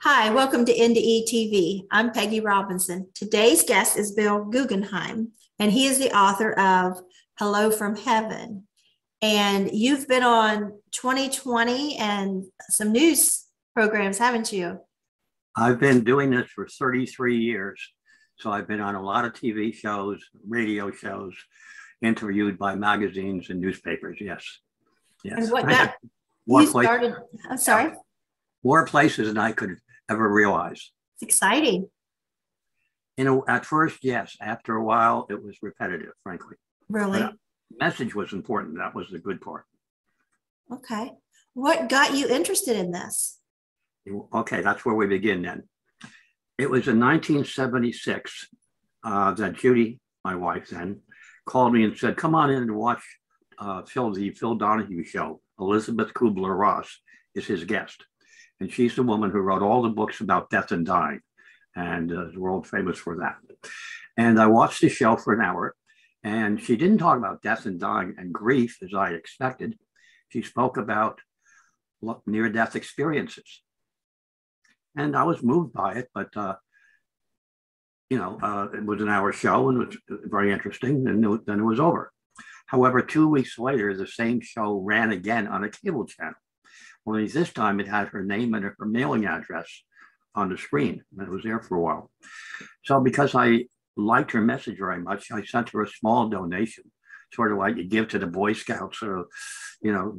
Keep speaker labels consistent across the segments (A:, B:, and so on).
A: Hi, welcome to NDE TV. I'm Pegi Robinson. Today's guest is Bill Guggenheim, and he is the author of Hello from Heaven. And you've been on 2020 and some news programs, haven't you?
B: I've been doing this for 33 years. So I've been on a lot of TV shows, radio shows, interviewed by magazines and newspapers. Yes.
A: Yes. And what more you started? I'm sorry.
B: More places than I could ever realize.
A: It's exciting.
B: You know, at first, yes. After a while, it was repetitive, frankly.
A: Really? But
B: message was important. That was the good part.
A: Okay. What got you interested in this?
B: Okay, that's where we begin then. It was in 1976 uh, that Judy, my wife then, called me and said, Come on in and watch uh, Phil, the Phil Donahue show. Elizabeth Kubler Ross is his guest. And she's the woman who wrote all the books about death and dying and uh, is world famous for that. And I watched the show for an hour, and she didn't talk about death and dying and grief as I expected. She spoke about near death experiences and I was moved by it. But uh, you know, uh, it was an hour show and it was very interesting. And then it was over. However, two weeks later, the same show ran again on a cable channel. Only this time it had her name and her mailing address on the screen. And it was there for a while. So because I liked her message very much, I sent her a small donation sort of like you give to the Boy Scouts or, you know,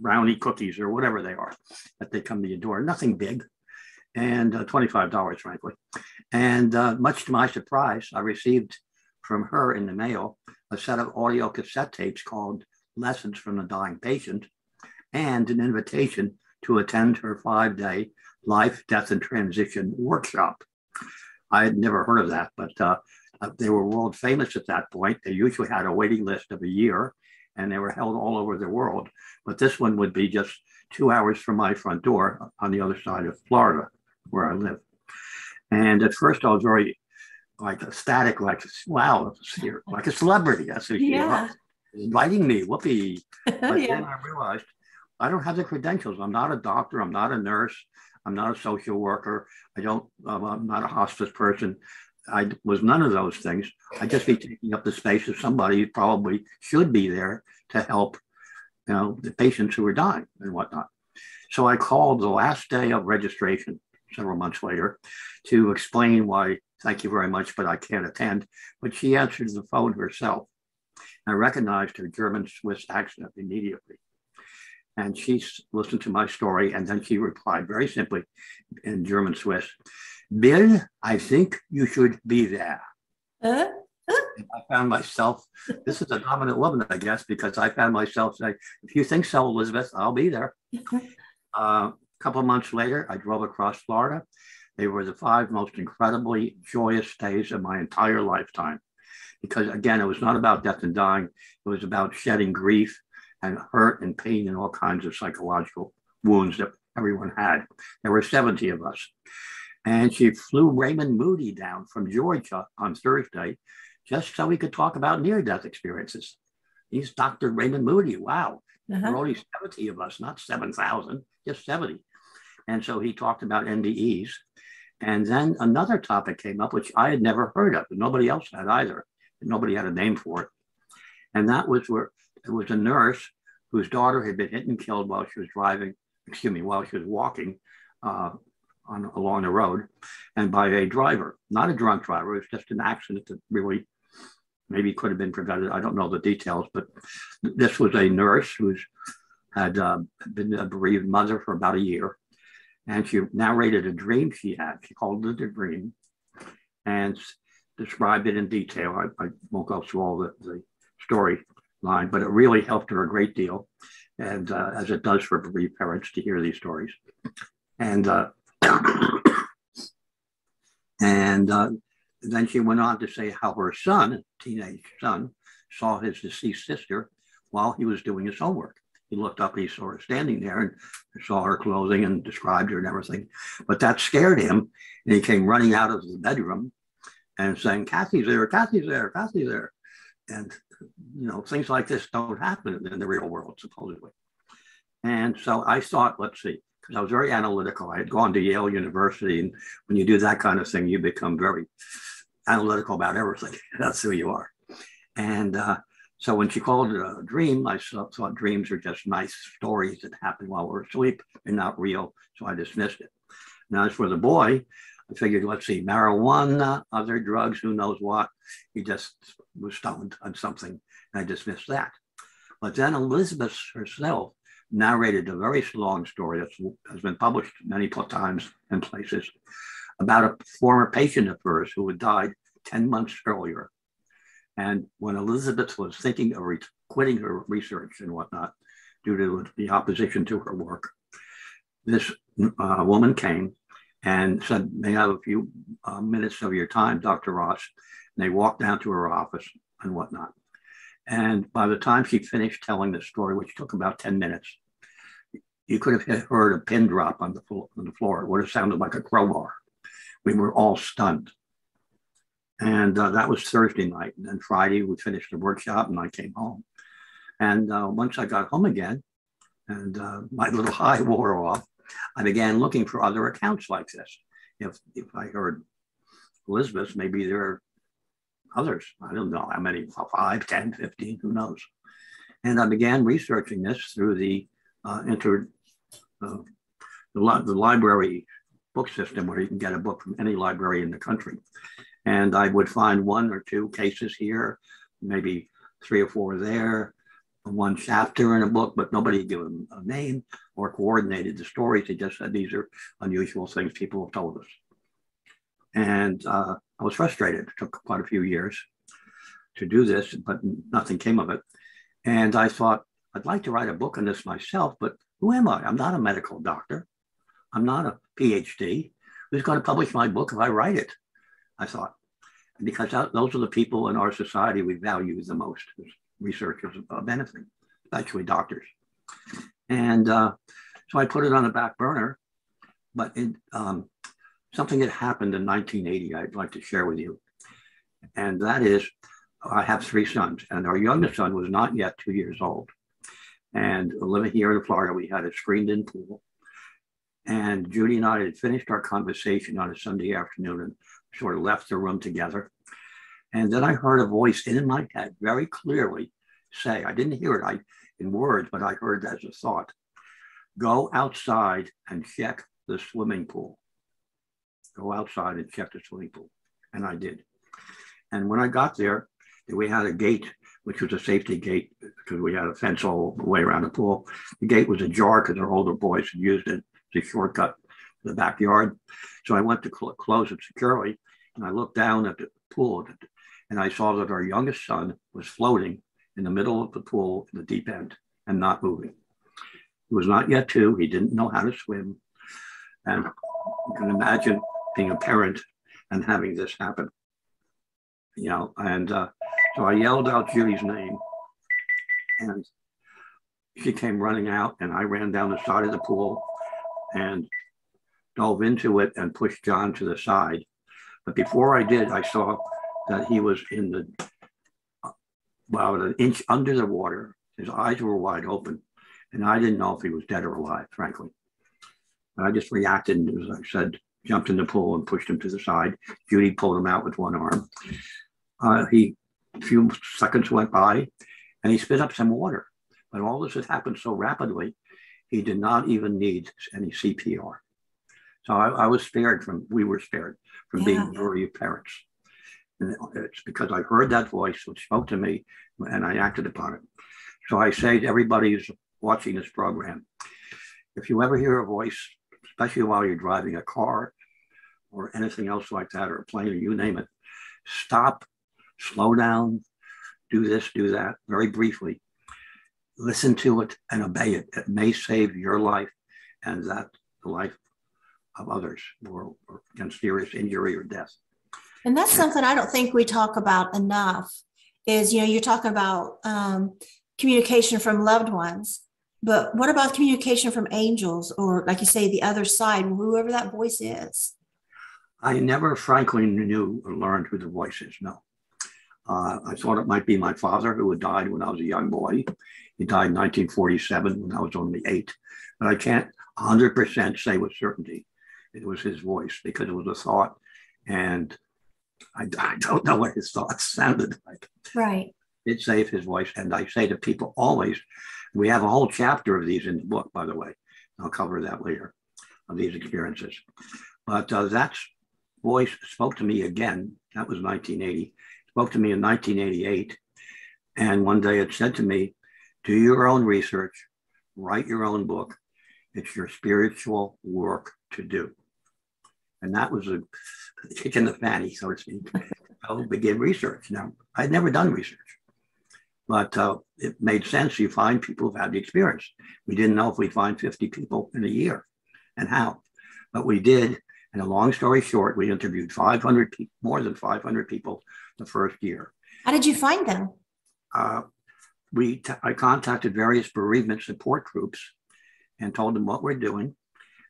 B: brownie cookies or whatever they are that they come to your door. Nothing big, and uh, $25, frankly. And uh, much to my surprise, I received from her in the mail a set of audio cassette tapes called Lessons from the Dying Patient and an invitation to attend her five day life, death, and transition workshop. I had never heard of that, but uh, uh, they were world famous at that point. They usually had a waiting list of a year and they were held all over the world. But this one would be just two hours from my front door on the other side of Florida, where I live. And at first, I was very like ecstatic, like, wow, here, like a celebrity. That's who yeah. inviting me, whoopee. But yeah. then I realized I don't have the credentials. I'm not a doctor. I'm not a nurse. I'm not a social worker. I don't, I'm not a hospice person. I was none of those things. I'd just be taking up the space of somebody who probably should be there to help, you know, the patients who are dying and whatnot. So I called the last day of registration several months later to explain why, thank you very much, but I can't attend. But she answered the phone herself. I recognized her German Swiss accent immediately. And she listened to my story and then she replied very simply in German Swiss, Bill, I think you should be there. Uh, I found myself, this is a dominant woman, I guess, because I found myself saying, if you think so, Elizabeth, I'll be there. uh, a couple months later, I drove across Florida. They were the five most incredibly joyous days of my entire lifetime. Because again, it was not about death and dying, it was about shedding grief and hurt and pain and all kinds of psychological wounds that everyone had. There were 70 of us. And she flew Raymond Moody down from Georgia on Thursday just so we could talk about near death experiences. He's Dr. Raymond Moody. Wow. Uh-huh. There are only 70 of us, not 7,000, just 70. And so he talked about NDEs. And then another topic came up, which I had never heard of. And nobody else had either. Nobody had a name for it. And that was where it was a nurse whose daughter had been hit and killed while she was driving, excuse me, while she was walking uh, on along the road and by a driver, not a drunk driver. It was just an accident that really maybe could have been prevented. I don't know the details, but this was a nurse who's had uh, been a bereaved mother for about a year. And she narrated a dream she had. She called it a dream and described it in detail. I, I won't go through all the, the story line, but it really helped her a great deal. And uh, as it does for bereaved parents to hear these stories. And uh, and uh, then she went on to say how her son, teenage son, saw his deceased sister while he was doing his homework. He looked up and he saw her standing there and saw her clothing and described her and everything. But that scared him. And he came running out of the bedroom and saying, Kathy's there, Kathy's there, Kathy's there. And, you know, things like this don't happen in the real world, supposedly. And so I thought, let's see, because I was very analytical. I had gone to Yale University, and when you do that kind of thing, you become very analytical about everything. That's who you are. And uh, so when she called it a dream, I thought dreams are just nice stories that happen while we're asleep and not real. So I dismissed it. Now, as for the boy, I figured, let's see, marijuana, other drugs, who knows what. He just was stoned on something. And I dismissed that. But then Elizabeth herself narrated a very long story that has been published many times and places about a former patient of hers who had died 10 months earlier. And when Elizabeth was thinking of quitting her research and whatnot due to the opposition to her work, this uh, woman came and said, May I have a few uh, minutes of your time, Dr. Ross? And they walked down to her office and whatnot. And by the time she finished telling the story, which took about 10 minutes, you could have heard a pin drop on the, floor, on the floor. It would have sounded like a crowbar. We were all stunned. And uh, that was Thursday night. And then Friday, we finished the workshop and I came home. And uh, once I got home again and uh, my little high wore off, I began looking for other accounts like this. If, if I heard Elizabeth, maybe there others. I don't know how many, 5, 10, 15, who knows. And I began researching this through the uh, inter, uh, the, li- the library book system where you can get a book from any library in the country. And I would find one or two cases here, maybe three or four there, one chapter in a book, but nobody gave them a name or coordinated the stories. They just said these are unusual things people have told us. And uh, I was frustrated. It took quite a few years to do this, but nothing came of it. And I thought, I'd like to write a book on this myself, but who am I? I'm not a medical doctor. I'm not a PhD. Who's going to publish my book if I write it? I thought, because those are the people in our society we value the most researchers of anything, especially doctors. And uh, so I put it on the back burner, but it, um, something that happened in 1980 I'd like to share with you. And that is, I have three sons, and our youngest son was not yet two years old. And living here in Florida, we had a screened in pool. And Judy and I had finished our conversation on a Sunday afternoon and sort of left the room together. And then I heard a voice in my head very clearly say, I didn't hear it I, in words, but I heard as a thought go outside and check the swimming pool. Go outside and check the swimming pool. And I did. And when I got there, we had a gate, which was a safety gate because we had a fence all the way around the pool. The gate was ajar because our older boys had used it a shortcut to the backyard. So I went to cl- close it securely and I looked down at the pool and I saw that our youngest son was floating in the middle of the pool in the deep end and not moving. He was not yet two. He didn't know how to swim. And you can imagine being a parent and having this happen. You know, and uh, so I yelled out Judy's name and she came running out and I ran down the side of the pool and dove into it and pushed John to the side. But before I did, I saw that he was in the, about an inch under the water. His eyes were wide open, and I didn't know if he was dead or alive, frankly. But I just reacted, and as I said, jumped in the pool and pushed him to the side. Judy pulled him out with one arm. Uh, he, a few seconds went by, and he spit up some water. But all this had happened so rapidly, he did not even need any CPR. So I, I was spared from, we were spared from yeah. being bereaved parents. And it's because I heard that voice which spoke to me and I acted upon it. So I say to everybody who's watching this program, if you ever hear a voice, especially while you're driving a car or anything else like that, or a plane, or you name it, stop, slow down, do this, do that, very briefly. Listen to it and obey it. It may save your life and that the life of others or, or against serious injury or death.
A: And that's something I don't think we talk about enough is, you know, you're talking about um, communication from loved ones, but what about communication from angels or, like you say, the other side, whoever that voice is?
B: I never, frankly, knew or learned who the voice is. No. Uh, I thought it might be my father who had died when I was a young boy. He died in 1947 when I was only eight. But I can't, 100% say with certainty it was his voice because it was a thought. And I, I don't know what his thoughts sounded like.
A: Right.
B: It saved his voice. And I say to people always, we have a whole chapter of these in the book, by the way. I'll cover that later of these experiences. But uh, that voice spoke to me again. That was 1980. Spoke to me in 1988. And one day it said to me, do your own research, write your own book. It's your spiritual work to do. And that was a kick in the fanny, so to speak. I'll begin research. Now, I'd never done research, but uh, it made sense. You find people who've had the experience. We didn't know if we'd find 50 people in a year and how, but we did. And a long story short, we interviewed 500 people, more than 500 people the first year.
A: How did you find them?
B: Uh, we t- I contacted various bereavement support groups and told them what we're doing.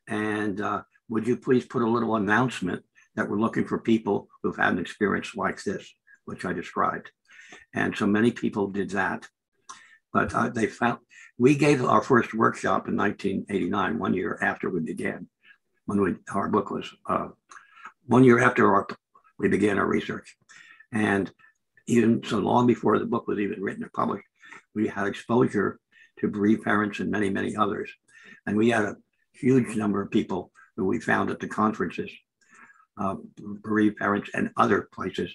B: And uh, would you please put a little announcement that we're looking for people who've had an experience like this, which I described. And so many people did that. But uh, they found, we gave our first workshop in 1989, one year after we began, when we, our book was, uh, one year after our, we began our research. And even so long before the book was even written or published, we had exposure to bereaved parents and many, many others. And we had a huge number of people who we found at the conferences, uh, bereaved parents and other places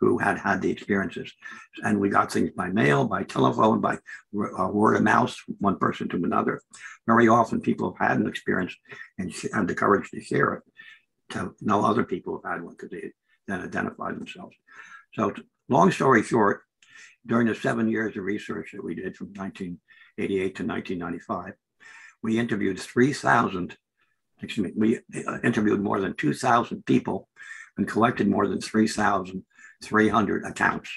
B: who had had the experiences. And we got things by mail, by telephone, by uh, word of mouth, one person to another. Very often people have had an experience and had the courage to share it to know other people have had one because they then identify themselves. So long story short, during the seven years of research that we did from 1988 to 1995, we interviewed 3,000 excuse me, we uh, interviewed more than 2,000 people and collected more than 3,300 accounts.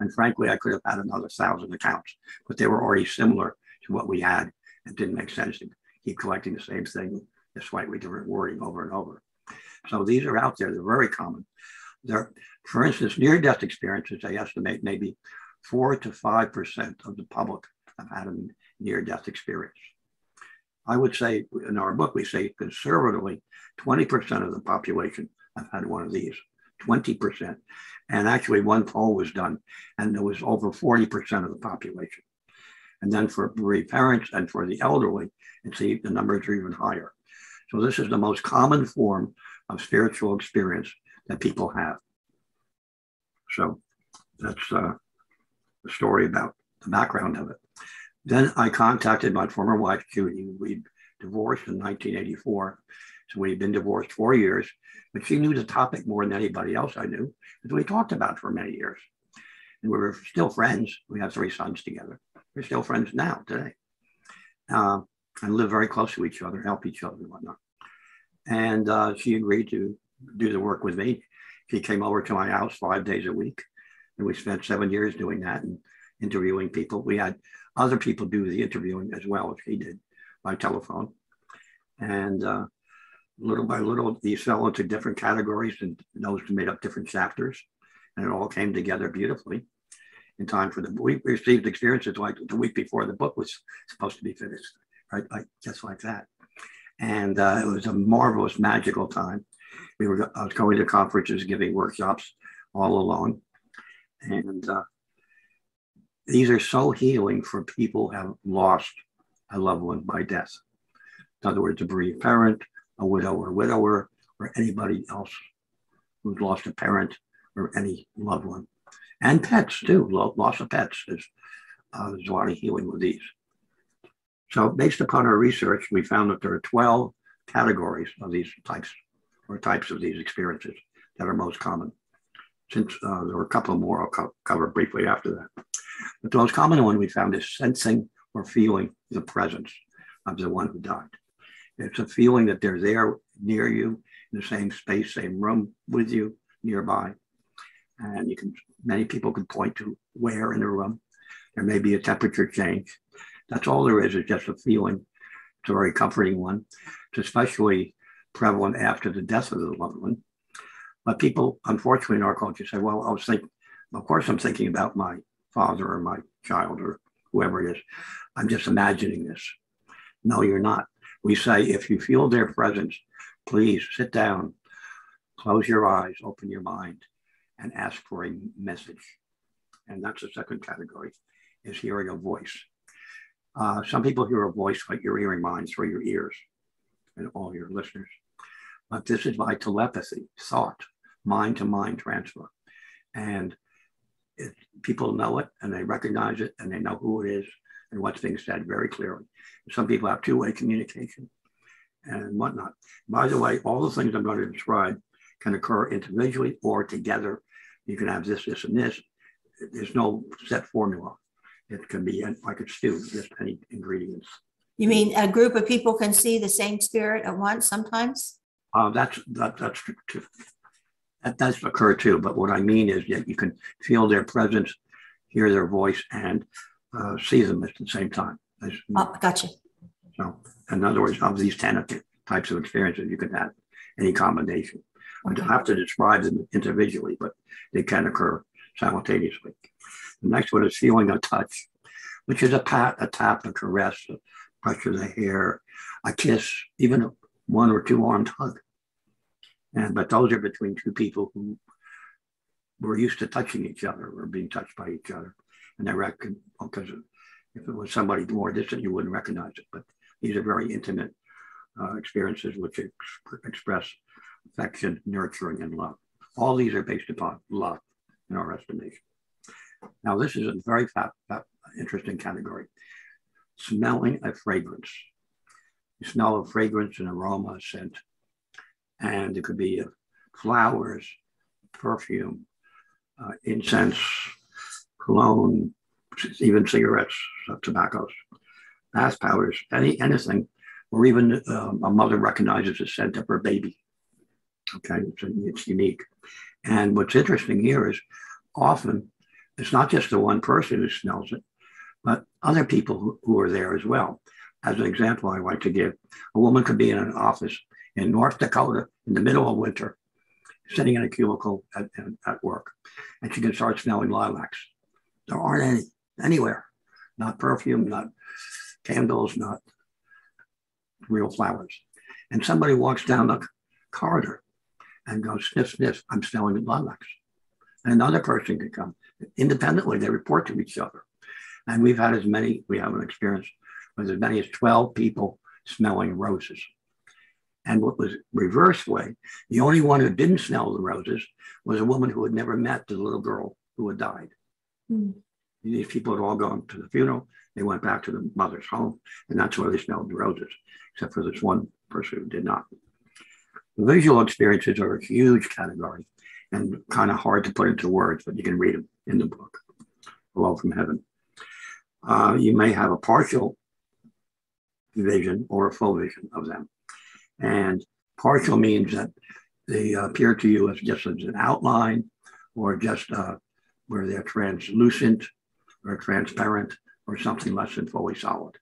B: And frankly, I could have had another thousand accounts, but they were already similar to what we had. It didn't make sense to keep collecting the same thing, just slightly different wording over and over. So these are out there. They're very common. They're, for instance, near-death experiences, they estimate maybe four to five percent of the public have had a near-death experience. I would say in our book, we say conservatively 20% of the population have had one of these, 20%. And actually, one poll was done, and there was over 40% of the population. And then for bereaved parents and for the elderly, it's see the numbers are even higher. So this is the most common form of spiritual experience that people have. So that's uh, the story about the background of it. Then I contacted my former wife, Judy. We divorced in 1984. So we'd been divorced four years, but she knew the topic more than anybody else I knew because we talked about for many years. And we were still friends. We have three sons together. We're still friends now today. Uh, and live very close to each other, help each other and whatnot. And uh, she agreed to do the work with me. She came over to my house five days a week. And we spent seven years doing that and interviewing people. We had other people do the interviewing as well as he did by telephone. And uh, little by little, these fell into different categories and those made up different chapters. And it all came together beautifully in time for the, we received experiences like the week before the book was supposed to be finished, right? Like just like that. And uh, it was a marvelous, magical time. We were I was going to conferences, giving workshops all along. And uh, these are so healing for people who have lost a loved one by death. In other words, a bereaved parent, a widow or widower, or anybody else who's lost a parent or any loved one. And pets too, loss of pets. Is, uh, there's a lot of healing with these. So based upon our research, we found that there are 12 categories of these types or types of these experiences that are most common. Since uh, there were a couple more, I'll co cover briefly after that. But the most common one we found is sensing or feeling the presence of the one who died. It's a feeling that they're there near you in the same space, same room with you nearby. And you can, many people can point to where in the room. There may be a temperature change. That's all there is, is just a feeling. It's a very comforting one. It's especially prevalent after the death of the loved one. But people, unfortunately, in our culture say, well, I was thinking, of course, I'm thinking about my father or my child or whoever it is. I'm just imagining this. No, you're not. We say, if you feel their presence, please sit down, close your eyes, open your mind, and ask for a message. And that's the second category, is hearing a voice. Uh, some people hear a voice like you're hearing mine through your ears and all your listeners. But this is by telepathy, thought, mind to mind transfer. And it, people know it and they recognize it and they know who it is and what's being said very clearly. Some people have two way communication and whatnot. By the way, all the things I'm going to describe can occur individually or together. You can have this, this, and this. There's no set formula. It can be like a stew, just any ingredients.
A: You mean a group of people can see the same spirit at once sometimes?
B: Uh, that's that, that's true. That does occur too. But what I mean is that you can feel their presence, hear their voice, and uh, see them at the same time.
A: Oh, gotcha.
B: So, in other words, of these 10 types of experiences, you can have any combination. Okay. I have to describe them individually, but they can occur simultaneously. The next one is feeling a touch, which is a pat, a tap, a caress, a brush of the hair, a kiss, even a one or two armed hug. And but those are between two people who were used to touching each other or being touched by each other. And they reckon because if it was somebody more distant, you wouldn't recognize it. But these are very intimate uh, experiences which ex- express affection, nurturing, and love. All these are based upon love in our estimation. Now, this is a very fat, interesting category. Smelling a fragrance. You smell a fragrance, an aroma, a scent. And it could be flowers, perfume, uh, incense, cologne, even cigarettes, uh, tobaccos, bath powders, any anything, or even um, a mother recognizes the scent of her baby. Okay, it's, it's unique. And what's interesting here is often it's not just the one person who smells it, but other people who, who are there as well. As an example, I like to give a woman could be in an office in North Dakota in the middle of winter, sitting in a cubicle at, at work, and she can start smelling lilacs. There aren't any anywhere, not perfume, not candles, not real flowers. And somebody walks down the corridor and goes, sniff, sniff, I'm smelling lilacs. And another person could come independently, they report to each other. And we've had as many, we have an experience with as many as 12 people smelling roses. And what was reverse way, the only one who didn't smell the roses was a woman who had never met the little girl who had died. Mm. These people had all gone to the funeral. They went back to the mother's home, and that's where they smelled the roses, except for this one person who did not. The visual experiences are a huge category and kind of hard to put into words, but you can read them in the book, Hello from Heaven. Uh, you may have a partial vision or a full vision of them. And partial means that they appear to you as just as an outline or just uh, where they're translucent or transparent or something less than fully solid.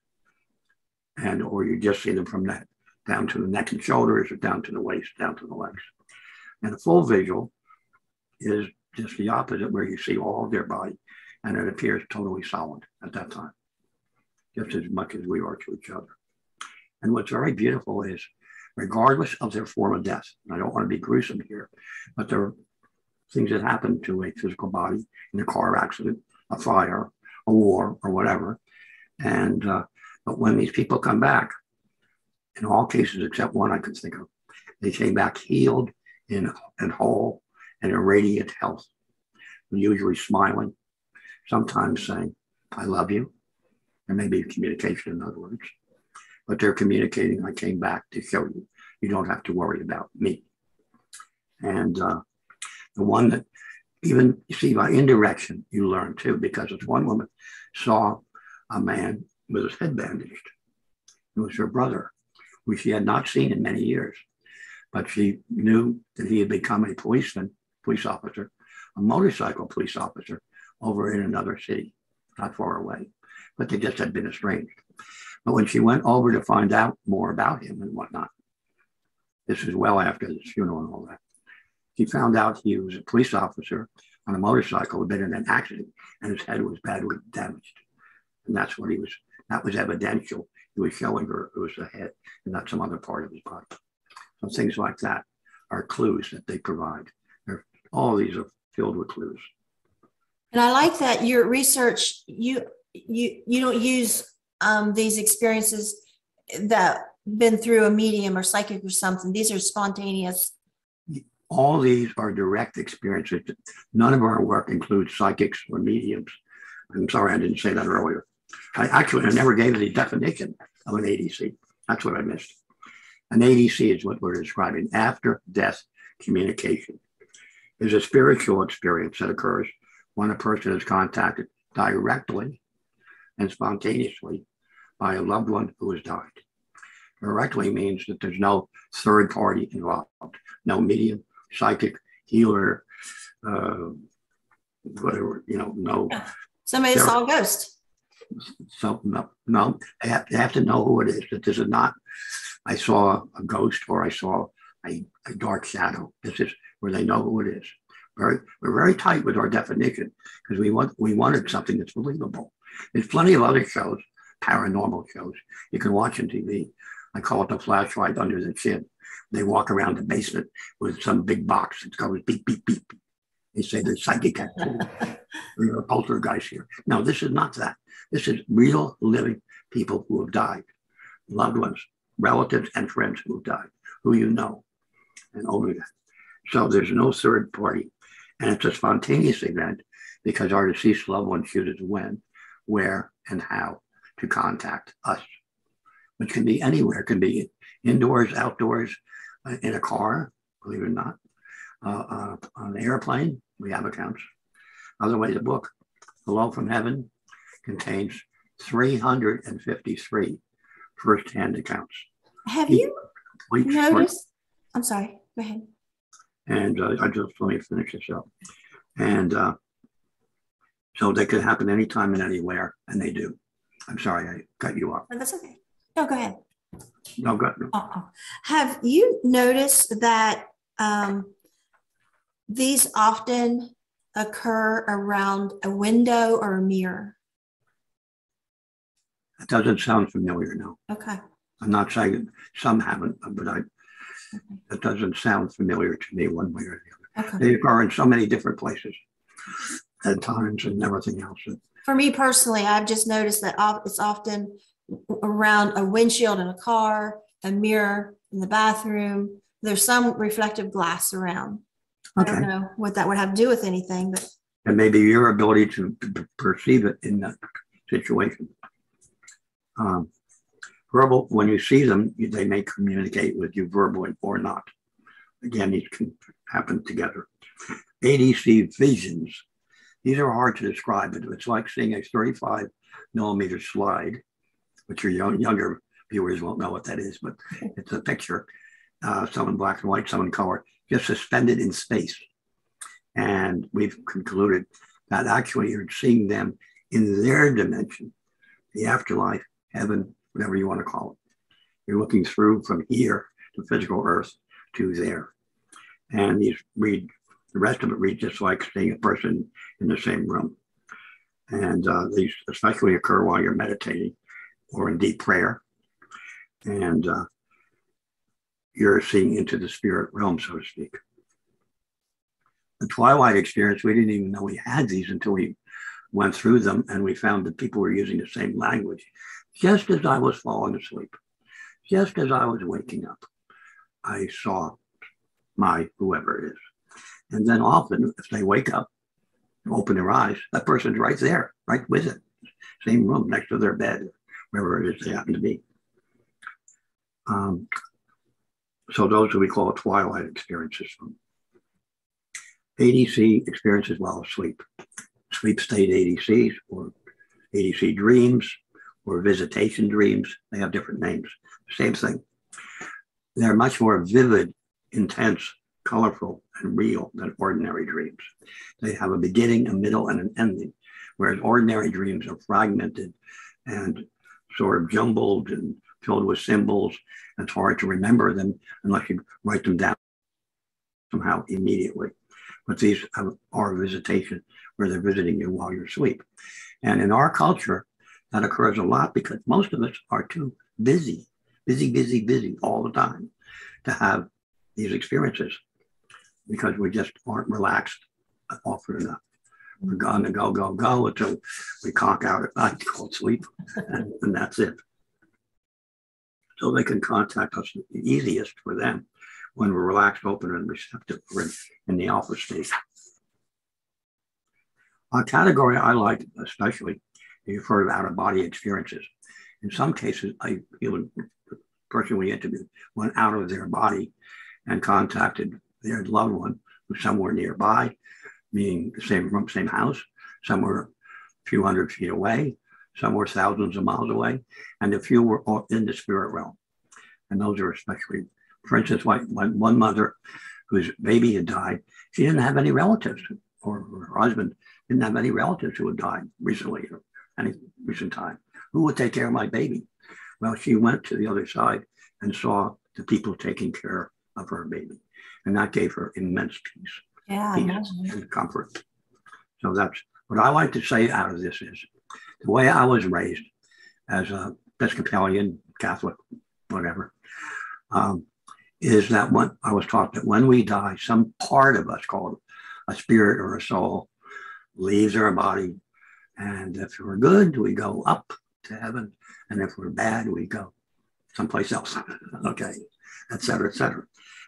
B: And or you just see them from that down to the neck and shoulders or down to the waist, down to the legs. And a full visual is just the opposite, where you see all of their body and it appears totally solid at that time, just as much as we are to each other. And what's very beautiful is, regardless of their form of death, I don't want to be gruesome here, but there are things that happen to a physical body in a car accident, a fire, a war, or whatever. And uh, but when these people come back, in all cases except one I could think of, they came back healed in and whole and in radiant health, usually smiling, sometimes saying, "I love you." There may be communication, in other words, but they're communicating. I came back to show you. You don't have to worry about me. And uh, the one that even you see by indirection, you learn too, because it's one woman saw a man with his head bandaged. It was her brother, who she had not seen in many years. But she knew that he had become a policeman, police officer, a motorcycle police officer over in another city, not far away. But they just had been estranged. But when she went over to find out more about him and whatnot, this is well after the funeral and all that, she found out he was a police officer on a motorcycle, had been in an accident, and his head was badly damaged. And that's what he was, that was evidential he was showing her it was the head and not some other part of his body. So things like that are clues that they provide. They're, all these are filled with clues.
A: And I like that your research, you you you don't use um, these experiences that been through a medium or psychic or something. These are spontaneous.
B: All these are direct experiences. None of our work includes psychics or mediums. I'm sorry I didn't say that earlier. I actually I never gave the definition of an ADC. That's what I missed. An ADC is what we're describing after death communication. Is a spiritual experience that occurs when a person is contacted directly and spontaneously by a loved one who has died. Directly means that there's no third party involved, no medium, psychic, healer, uh, whatever, you know, no.
A: Somebody saw a ghost.
B: So, no, no, I have, I have to know who it is. That this is not, I saw a ghost or I saw a, a dark shadow. This is where they know who it is. Very, we're very tight with our definition because we want we wanted something that's believable. There's plenty of other shows, paranormal shows you can watch on TV. I call it the flashlight under the chin. They walk around the basement with some big box that goes beep, beep, beep. They say there's psychic activity. We're a poltergeist here. No, this is not that. This is real living people who have died, loved ones, relatives, and friends who have died, who you know, and only that. So there's no third party. And it's a spontaneous event because our deceased loved one chooses when, where, and how to contact us, which can be anywhere. It can be indoors, outdoors, uh, in a car, believe it or not, uh, uh, on an airplane. We have accounts. Other way, the book, Hello from Heaven, contains 353 firsthand accounts.
A: Have you noticed? I'm sorry, go ahead.
B: And uh, I just let me finish this up. And uh, so they could happen anytime and anywhere, and they do. I'm sorry, I cut you off.
A: No, that's okay. No, go ahead.
B: No, go ahead.
A: Uh-uh. Have you noticed that um, these often occur around a window or a mirror?
B: That doesn't sound familiar, no.
A: Okay.
B: I'm not saying some haven't, but I, it doesn't sound familiar to me one way or the other.
A: Okay.
B: They occur in so many different places at times and everything else.
A: For me personally, I've just noticed that it's often around a windshield in a car, a mirror in the bathroom. There's some reflective glass around. I don't know what that would have to do with anything, but
B: And maybe your ability to perceive it in that situation. Um, verbal, when you see them, they may communicate with you verbally or not. Again, these can happen together. ADC visions. These are hard to describe, but it's like seeing a 35 millimeter slide, which your young, younger viewers won't know what that is, but it's a picture, uh, some in black and white, some in color, just suspended in space. And we've concluded that actually you're seeing them in their dimension, the afterlife, heaven, whatever you want to call it. You're looking through from here, to physical earth, to there. And these read, the rest of it reads just like seeing a person in the same room. And uh, these especially occur while you're meditating or in deep prayer. And uh, you're seeing into the spirit realm, so to speak the Twilight experience, we didn't even know we had these until we went through them and we found that people were using the same language. Just as I was falling asleep, just as I was waking up, I saw my whoever it is. And then often, if they wake up, open their eyes, that person's right there, right with it, same room next to their bed, wherever it is they happen to be. Um, so those we call twilight experiences. ADC experiences while asleep, sleep state ADCs or ADC dreams or visitation dreams. They have different names. Same thing. They're much more vivid, intense, colorful, and real than ordinary dreams. They have a beginning, a middle, and an ending, whereas ordinary dreams are fragmented and sort of jumbled and filled with symbols. It's hard to remember them unless you write them down somehow immediately but these are visitation where they're visiting you while you're asleep. And in our culture, that occurs a lot because most of us are too busy, busy, busy, busy all the time to have these experiences because we just aren't relaxed often enough. We're going to go, go, go until we conk out at night called sleep, and, and that's it. So they can contact us the easiest for them when we're relaxed, open, and receptive. We're in, in the alpha state. A category I like especially, you've heard of out of body experiences. In some cases, I even person we interviewed went out of their body and contacted their loved one who's somewhere nearby, meaning the same room, same house, somewhere a few hundred feet away, some were thousands of miles away, and a few were in the spirit realm. And those are especially, for instance, one, one mother whose baby had died, she didn't have any relatives, or her husband didn't have any relatives who had died recently or any recent time. Who would take care of my baby? Well, she went to the other side and saw the people taking care of her baby. And that gave her immense peace,
A: Yeah.
B: peace and comfort. So that's what I like to say out of this is the way I was raised as a Episcopalian, Catholic, whatever, um, is that when I was taught that when we die, some part of us called a spirit or a soul leaves our body. And if we're good, we go up to heaven. And if we're bad, we go someplace else. okay, et cetera, et cetera.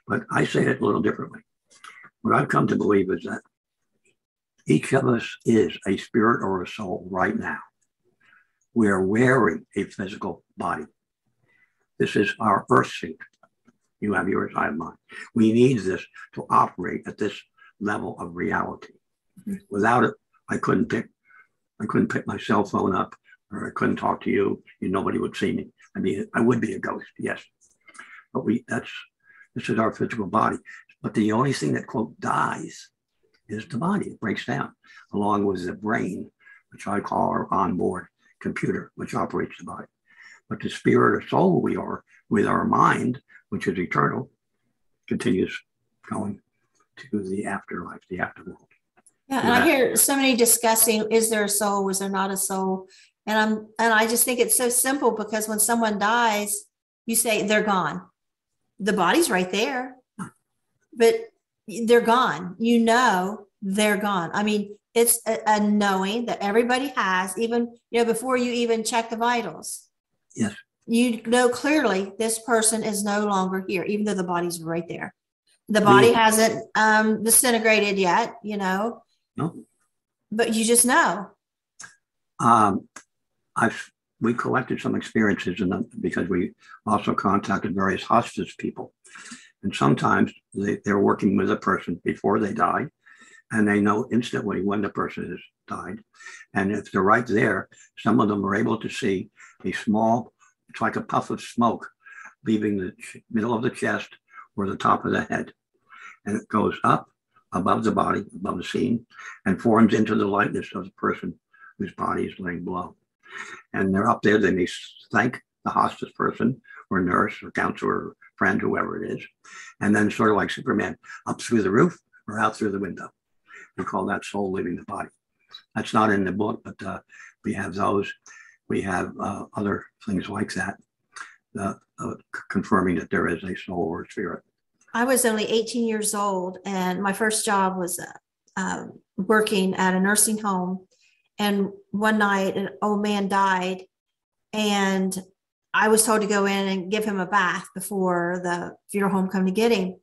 B: But I say it a little differently. What I've come to believe is that each of us is a spirit or a soul right now. We are wearing a physical body. This is our earth suit. You have yours, I have mine. We need this to operate at this level of reality. Mm-hmm. Without it, I couldn't pick, I couldn't pick my cell phone up, or I couldn't talk to you. You nobody would see me. I mean, I would be a ghost, yes. But we that's this is our physical body. But the only thing that quote dies is the body. It breaks down along with the brain, which I call our onboard computer, which operates the body. But the spirit or soul we are with our mind, which is eternal, continues going to the afterlife, the afterworld.
A: Yeah, and I hear so many discussing, is there a soul? Is there not a soul? And I'm, and I just think it's so simple because when someone dies, you say they're gone. The body's right there, but they're gone. You know, they're gone. I mean, it's a, a knowing that everybody has, even, you know, before you even check the vitals.
B: Yes.
A: You know clearly this person is no longer here, even though the body's right there. The body
B: Yeah.
A: hasn't um, disintegrated yet, you know,
B: No.
A: but you just know.
B: Um, I've we collected some experiences in them because we also contacted various hospice people, and sometimes they, they're working with a person before they die, and they know instantly when the person has died, and if they're right there, some of them are able to see a small, it's like a puff of smoke, leaving the ch- middle of the chest or the top of the head, and it goes up above the body, above the scene, and forms into the likeness of the person whose body is laying below. And they're up there, they may thank the hospice person or nurse or counselor or friend, whoever it is. And then sort of like Superman, up through the roof or out through the window. We call that soul leaving the body. That's not in the book, but uh, we have those. We have uh, other things like that, uh, uh, confirming that there is a soul or spirit.
A: I was only 18 years old, and my first job was uh, um, working at a nursing home. And one night, an old man died, and I was told to go in and give him a bath before the funeral home come to get him.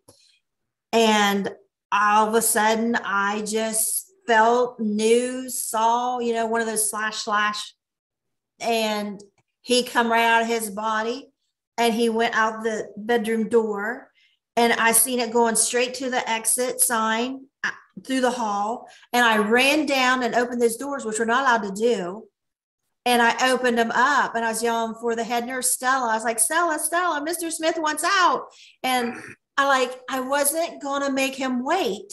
A: And all of a sudden, I just felt, knew, saw, you know, one of those slash slash, and he come right out of his body, and he went out the bedroom door and I seen it going straight to the exit sign uh, through the hall. And I ran down and opened those doors, which we're not allowed to do. And I opened them up and I was yelling for the head nurse, Stella. I was like, Stella, Stella, Mr. Smith wants out. And I like, I wasn't going to make him wait.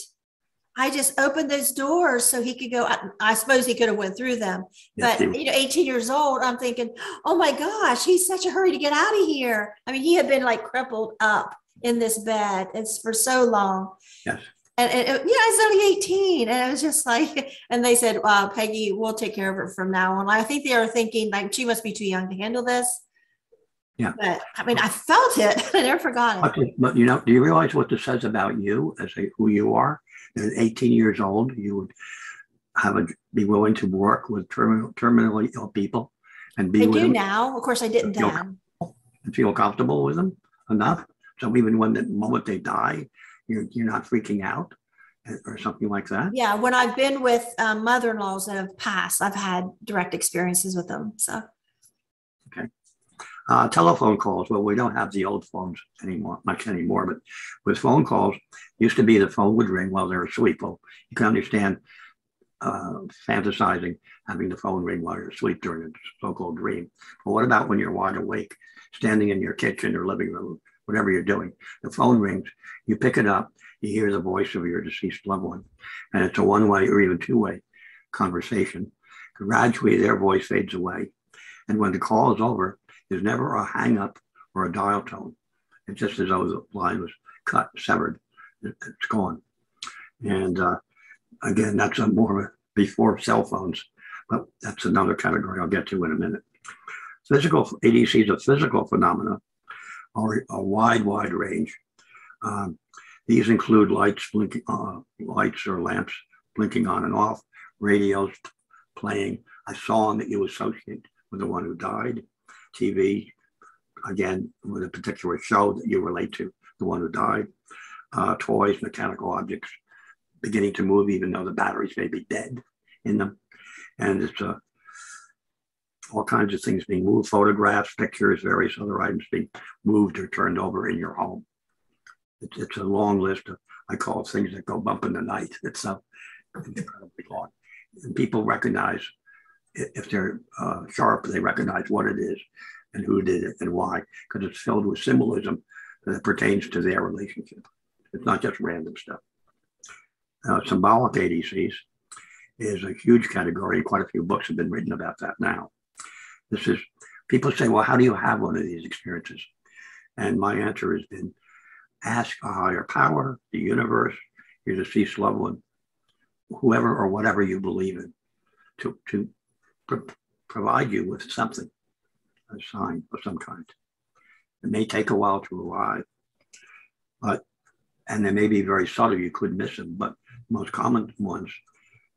A: I just opened those doors so he could go. I, I suppose he could have went through them, but you know, 18 years old, I'm thinking, oh my gosh, he's such a hurry to get out of here. I mean, he had been like crippled up in this bed. It's for so long.
B: Yes.
A: And, and it- yeah, I was only 18. And it was just like, and they said, uh, Pegi, we'll take care of it from now on. I think they are thinking like she must be too young to handle this.
B: Yeah.
A: But I mean, I felt it. I never forgot it.
B: But, but you know, do you realize what this says about you as a, who you are? At 18 years old, you would have a, be willing to work with terminal, terminally ill people and be
A: I
B: with
A: do now. Of course, I didn't
B: Feel
A: then.
B: and feel comfortable with them enough. So even when the moment they die, you're, you're not freaking out eh, or something like that.
A: Yeah, when I've been with um, mother-in-laws that have passed, I've had direct experiences with them. So okay,
B: Uh, telephone calls. Well, we don't have the old phones anymore, much anymore, but with phone calls, used to be the phone would ring while they're asleep. Well, you can understand uh, fantasizing having the phone ring while you're asleep during a so-called dream. But what about when you're wide awake, standing in your kitchen or living room, whatever you're doing? The phone rings, you pick it up, you hear the voice of your deceased loved one, and it's a one-way or even two-way conversation. Gradually, their voice fades away, and when the call is over, there's never a hang up or a dial tone. It's just as though the line was cut, severed. It- It's gone. And uh, again, that's a more of a before cell phones, but that's another category I'll get to in a minute. Physical ADC is a physical phenomena, or a wide, wide range. Um, these include lights blinking, uh, lights or lamps blinking on and off, radios playing a song that you associate with the one who died, TV, again, with a particular show that you relate to, the one who died, uh, toys, mechanical objects beginning to move, even though the batteries may be dead in them. And it's uh, all kinds of things being moved, photographs, pictures, various other items being moved or turned over in your home. It's, it's a long list of, I call it things that go bump in the night. It's uh, incredibly long. And people recognize if they're uh, sharp, they recognize what it is and who did it and why, because it's filled with symbolism that pertains to their relationship. It's not just random stuff. Uh, symbolic ADCs is a huge category. And quite a few books have been written about that now. This is, people say, well, how do you have one of these experiences? And my answer has been ask a higher power, the universe, your deceased loved one, whoever or whatever you believe in, to, to pro- provide you with something, a sign of some kind. It may take a while to arrive, but and they may be very subtle. You could miss them, but most common ones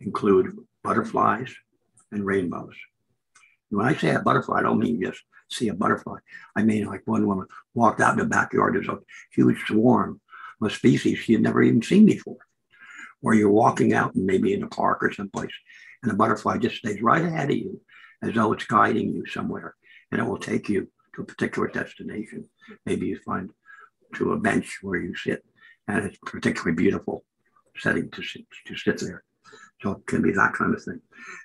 B: include butterflies and rainbows. When I say a butterfly, I don't mean just see a butterfly. I mean like one woman walked out in the backyard. There's a huge swarm of species she had never even seen before. Or you're walking out and maybe in a park or someplace, and a butterfly just stays right ahead of you as though it's guiding you somewhere, and it will take you to a particular destination. Maybe you find to a bench where you sit, and it's a particularly beautiful setting to sit, to sit there. So it can be that kind of thing.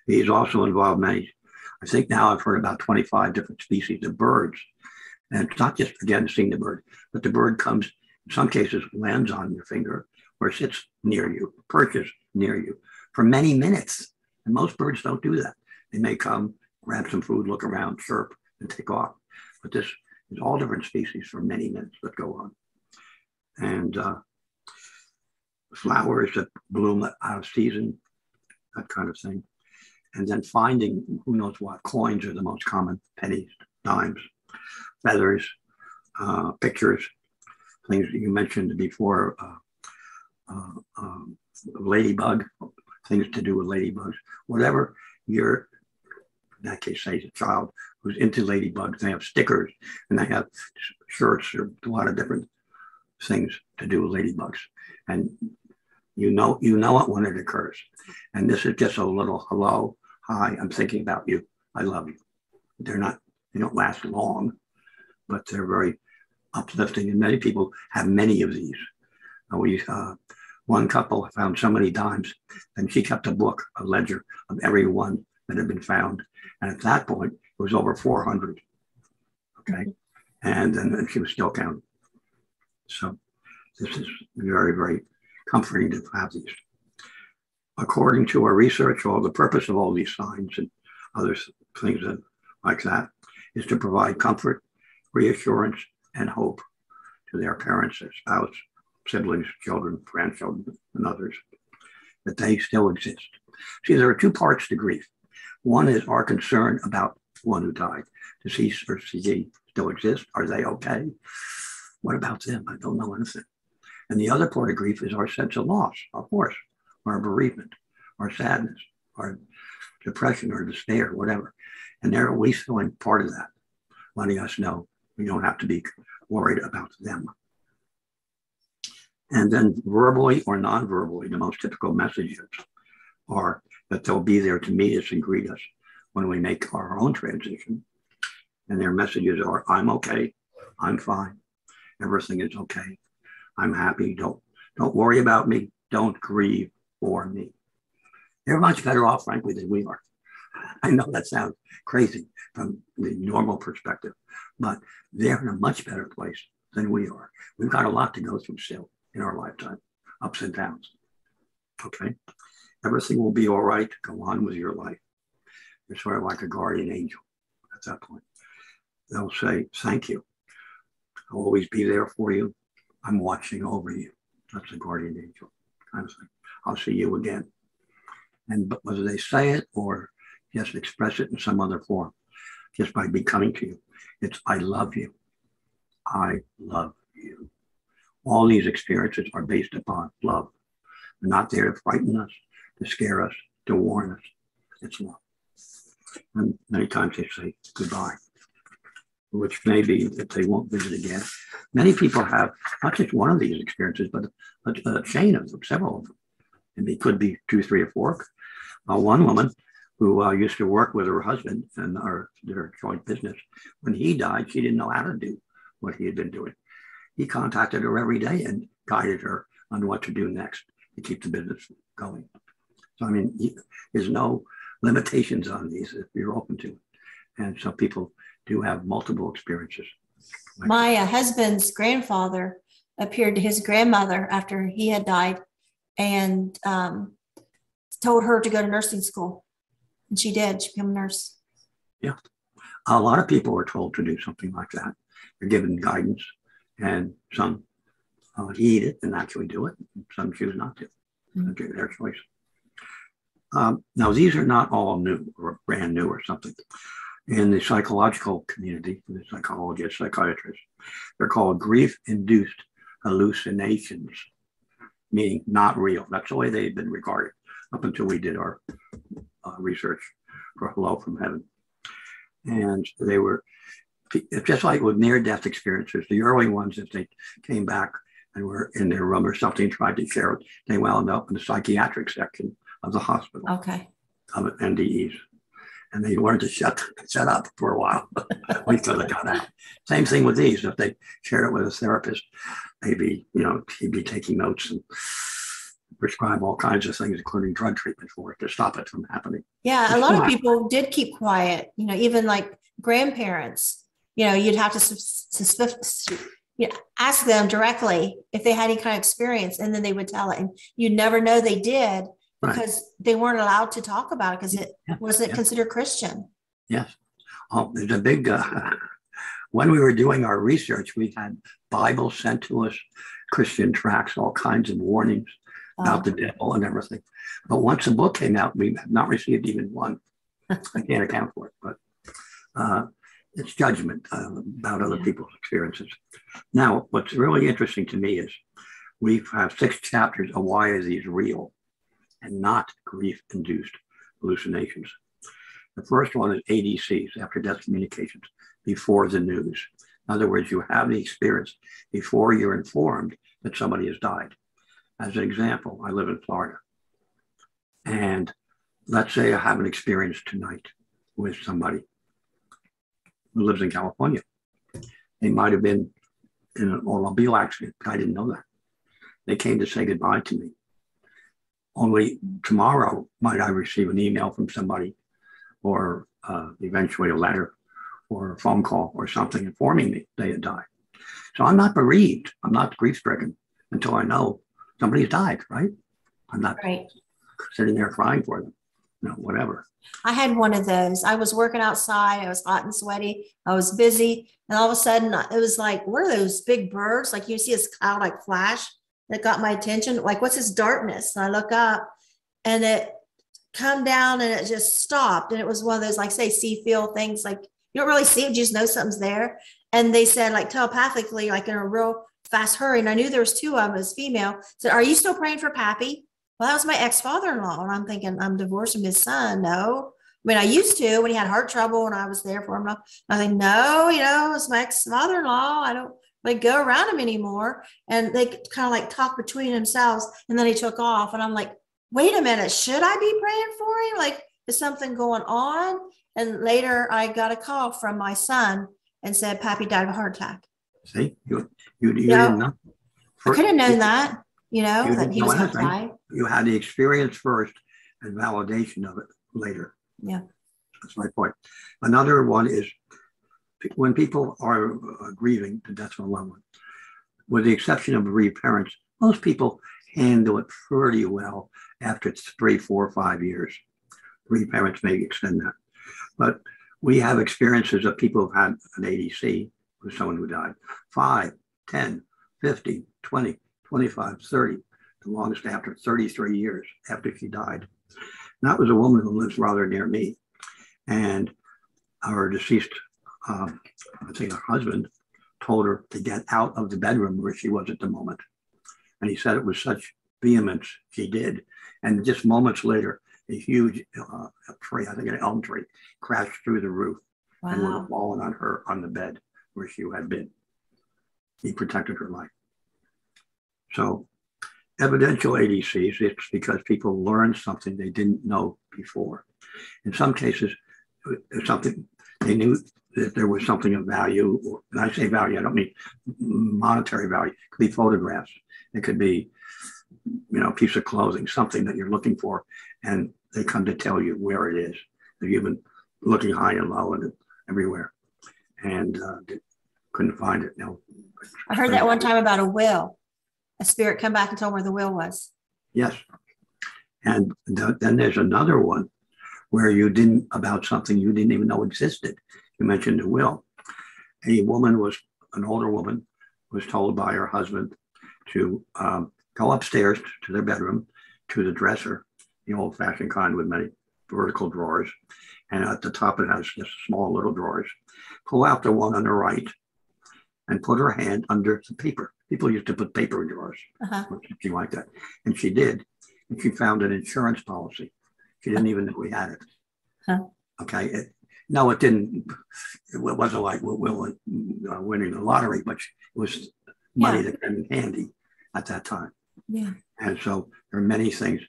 B: These also involve many. I think now I've heard about 25 different species of birds. And it's not just, again, seeing the bird, but the bird comes, in some cases, lands on your finger or sits near you, perches near you for many minutes. And most birds don't do that. They may come, grab some food, look around, chirp, and take off. But this is all different species for many minutes that go on. And uh, flowers that bloom out of season, that kind of thing. And then finding who knows what coins are the most common pennies, dimes, feathers, uh, pictures, things that you mentioned before, uh, uh, um, ladybug, things to do with ladybugs, whatever you're, in that case, say a child who's into ladybugs, they have stickers and they have shirts or a lot of different things to do with ladybugs. And you know, you know it when it occurs. And this is just a little hello, hi, I'm thinking about you. I love you. They're not, they don't last long, but they're very uplifting. And many people have many of these. Uh, we, uh, one couple found so many dimes, and she kept a book, a ledger of every one that had been found. And at that point, it was over 400. Okay. And then she was still counting. So this is very, very comforting to have these. According to our research, all the purpose of all these signs and other things that, like that is to provide comfort, reassurance, and hope to their parents, their spouse, siblings, children, grandchildren, and others, that they still exist. See, there are two parts to grief. One is our concern about one who died, deceased or deceased still exist? Are they okay? What about them? I don't know anything. And the other part of grief is our sense of loss, of course, our bereavement, our sadness, our depression or despair, whatever. And they're at least feeling part of that, letting us know we don't have to be worried about them. And then verbally or non-verbally, the most typical messages are that they'll be there to meet us and greet us when we make our own transition. And their messages are, I'm okay, I'm fine, everything is okay, I'm happy, don't, don't worry about me, don't grieve for me. They're much better off, frankly, than we are. I know that sounds crazy from the normal perspective, but they're in a much better place than we are. We've got a lot to go through still in our lifetime, ups and downs. Okay. Everything will be all right. Go on with your life. You're sort of like a guardian angel at that point. They'll say, Thank you. I'll always be there for you. I'm watching over you. That's a guardian angel kind of thing. I'll see you again. And whether they say it or just express it in some other form, just by becoming to you, it's I love you. I love you. All these experiences are based upon love. They're not there to frighten us, to scare us, to warn us. It's love. And many times they say goodbye, which may be that they won't visit again. Many people have not just one of these experiences, but a, a chain of them, several of them. And they could be two, three, or four. Uh, one woman who uh, used to work with her husband and our, their joint business, when he died, she didn't know how to do what he had been doing. He contacted her every day and guided her on what to do next to keep the business going. So, I mean, there's no limitations on these if you're open to it. And some people do have multiple experiences.
A: My uh, husband's grandfather appeared to his grandmother after he had died and um, told her to go to nursing school. And she did. She became a nurse.
B: Yeah. A lot of people are told to do something like that. They're given guidance, and some uh, heed it and actually do it. Some choose not to. Mm-hmm. Their choice. Um, now, these are not all new or brand new or something. In the psychological community, the psychologists, psychiatrists, they're called grief induced hallucinations, meaning not real. That's the way they've been regarded up until we did our uh, research for Hello from Heaven. And they were just like with near death experiences, the early ones, if they came back and were in their room or something, tried to share it, they wound up in the psychiatric section of the hospital.
A: Okay.
B: Of NDEs. And they learned to shut shut up for a while. Wait till they got out. Same thing with these. If they shared it with a therapist, maybe, you know, he'd be taking notes and prescribe all kinds of things, including drug treatment for it to stop it from happening.
A: Yeah, a lot of people did keep quiet. You know, even like grandparents. You know, you'd have to you know, ask them directly if they had any kind of experience, and then they would tell it. And you never know they did because right. they weren't allowed to talk about it because it yeah, wasn't yeah. considered Christian.
B: Yes. Oh, there's a big, uh, when we were doing our research, we had Bibles sent to us, Christian tracts, all kinds of warnings about the devil and everything. But once the book came out, we have not received even one. I can't account for it, but uh, it's judgment uh, about other yeah. people's experiences. Now, what's really interesting to me is we have six chapters of why are these real and not grief-induced hallucinations. The first one is ADCs, after death communications, before the news. In other words, you have the experience before you're informed that somebody has died. As an example, I live in Florida. And let's say I have an experience tonight with somebody who lives in California. They might have been in an automobile accident, but I didn't know that. They came to say goodbye to me. Only tomorrow might I receive an email from somebody or uh, eventually a letter or a phone call or something informing me they had died. So I'm not bereaved. I'm not grief stricken until I know somebody's died, right? I'm not right. sitting there crying for them, you know, whatever.
A: I had one of those. I was working outside. I was hot and sweaty. I was busy. And all of a sudden, it was like, what are those big birds? Like you see this cloud like flash that got my attention. Like, what's this darkness? And I look up and it come down and it just stopped. And it was one of those, like, say, see, feel things like you don't really see it, you just know something's there. And they said, like telepathically, like in a real fast hurry. And I knew there was two of us, female. Said, "Are you still praying for Pappy?" Well, that was my ex father-in-law, and I'm thinking I'm divorcing his son. No, I mean I used to when he had heart trouble, and I was there for him. I think, no, you know, it's my ex father-in-law. I don't like go around him anymore. And they kind of like talk between themselves, and then he took off, and I'm like, wait a minute, should I be praying for him? Like, is something going on? And later, I got a call from my son and said, Pappy died of a heart attack.
B: See, you, you, you didn't know.
A: I could have known that, you know,
B: You
A: that he was going to die.
B: You had the experience first and validation of it later.
A: Yeah.
B: That's my point. Another one is when people are uh, grieving the death of a loved one, with the exception of bereaved parents, most people handle it pretty well after three, four, five years. Bereaved parents may extend that. But we have experiences of people who've had an ADC with someone who died 5, 10, 15, 20, 25, 30, the longest after 33 years after she died. And that was a woman who lives rather near me. And our deceased, um, I think her husband, told her to get out of the bedroom where she was at the moment. And he said it was such vehemence she did. And just moments later, a huge uh, tree, I think an elm tree, crashed through the roof and would
A: Wow.
B: have fallen on her on the bed where she had been. He protected her life. So evidential ADCs, it's because people learned something they didn't know before. In some cases, something they knew that there was something of value. Or, and I say value, I don't mean monetary value. It could be photographs. It could be, you know, a piece of clothing, something that you're looking for, and they come to tell you where it is. You've been looking high and low and everywhere, and uh, couldn't find it. No,
A: I heard that one time about a will. A spirit come back and told where the will was.
B: Yes. And th- then there's another one where you didn't, about something you didn't even know existed. You mentioned the will. A woman was, an older woman, was told by her husband to um, go upstairs to their bedroom, to the dresser, the old fashioned kind with many vertical drawers. And at the top, it has just small little drawers. Pull out the one on the right and put her hand under the paper. People used to put paper in drawers
A: Uh-huh.
B: something like that. And she did. And she found an insurance policy. She didn't even know we had it.
A: Huh.
B: Okay. It, no, it didn't. It wasn't like Will Will, uh, winning the lottery, but it was money that came in handy at that time.
A: Yeah.
B: And so there are many things.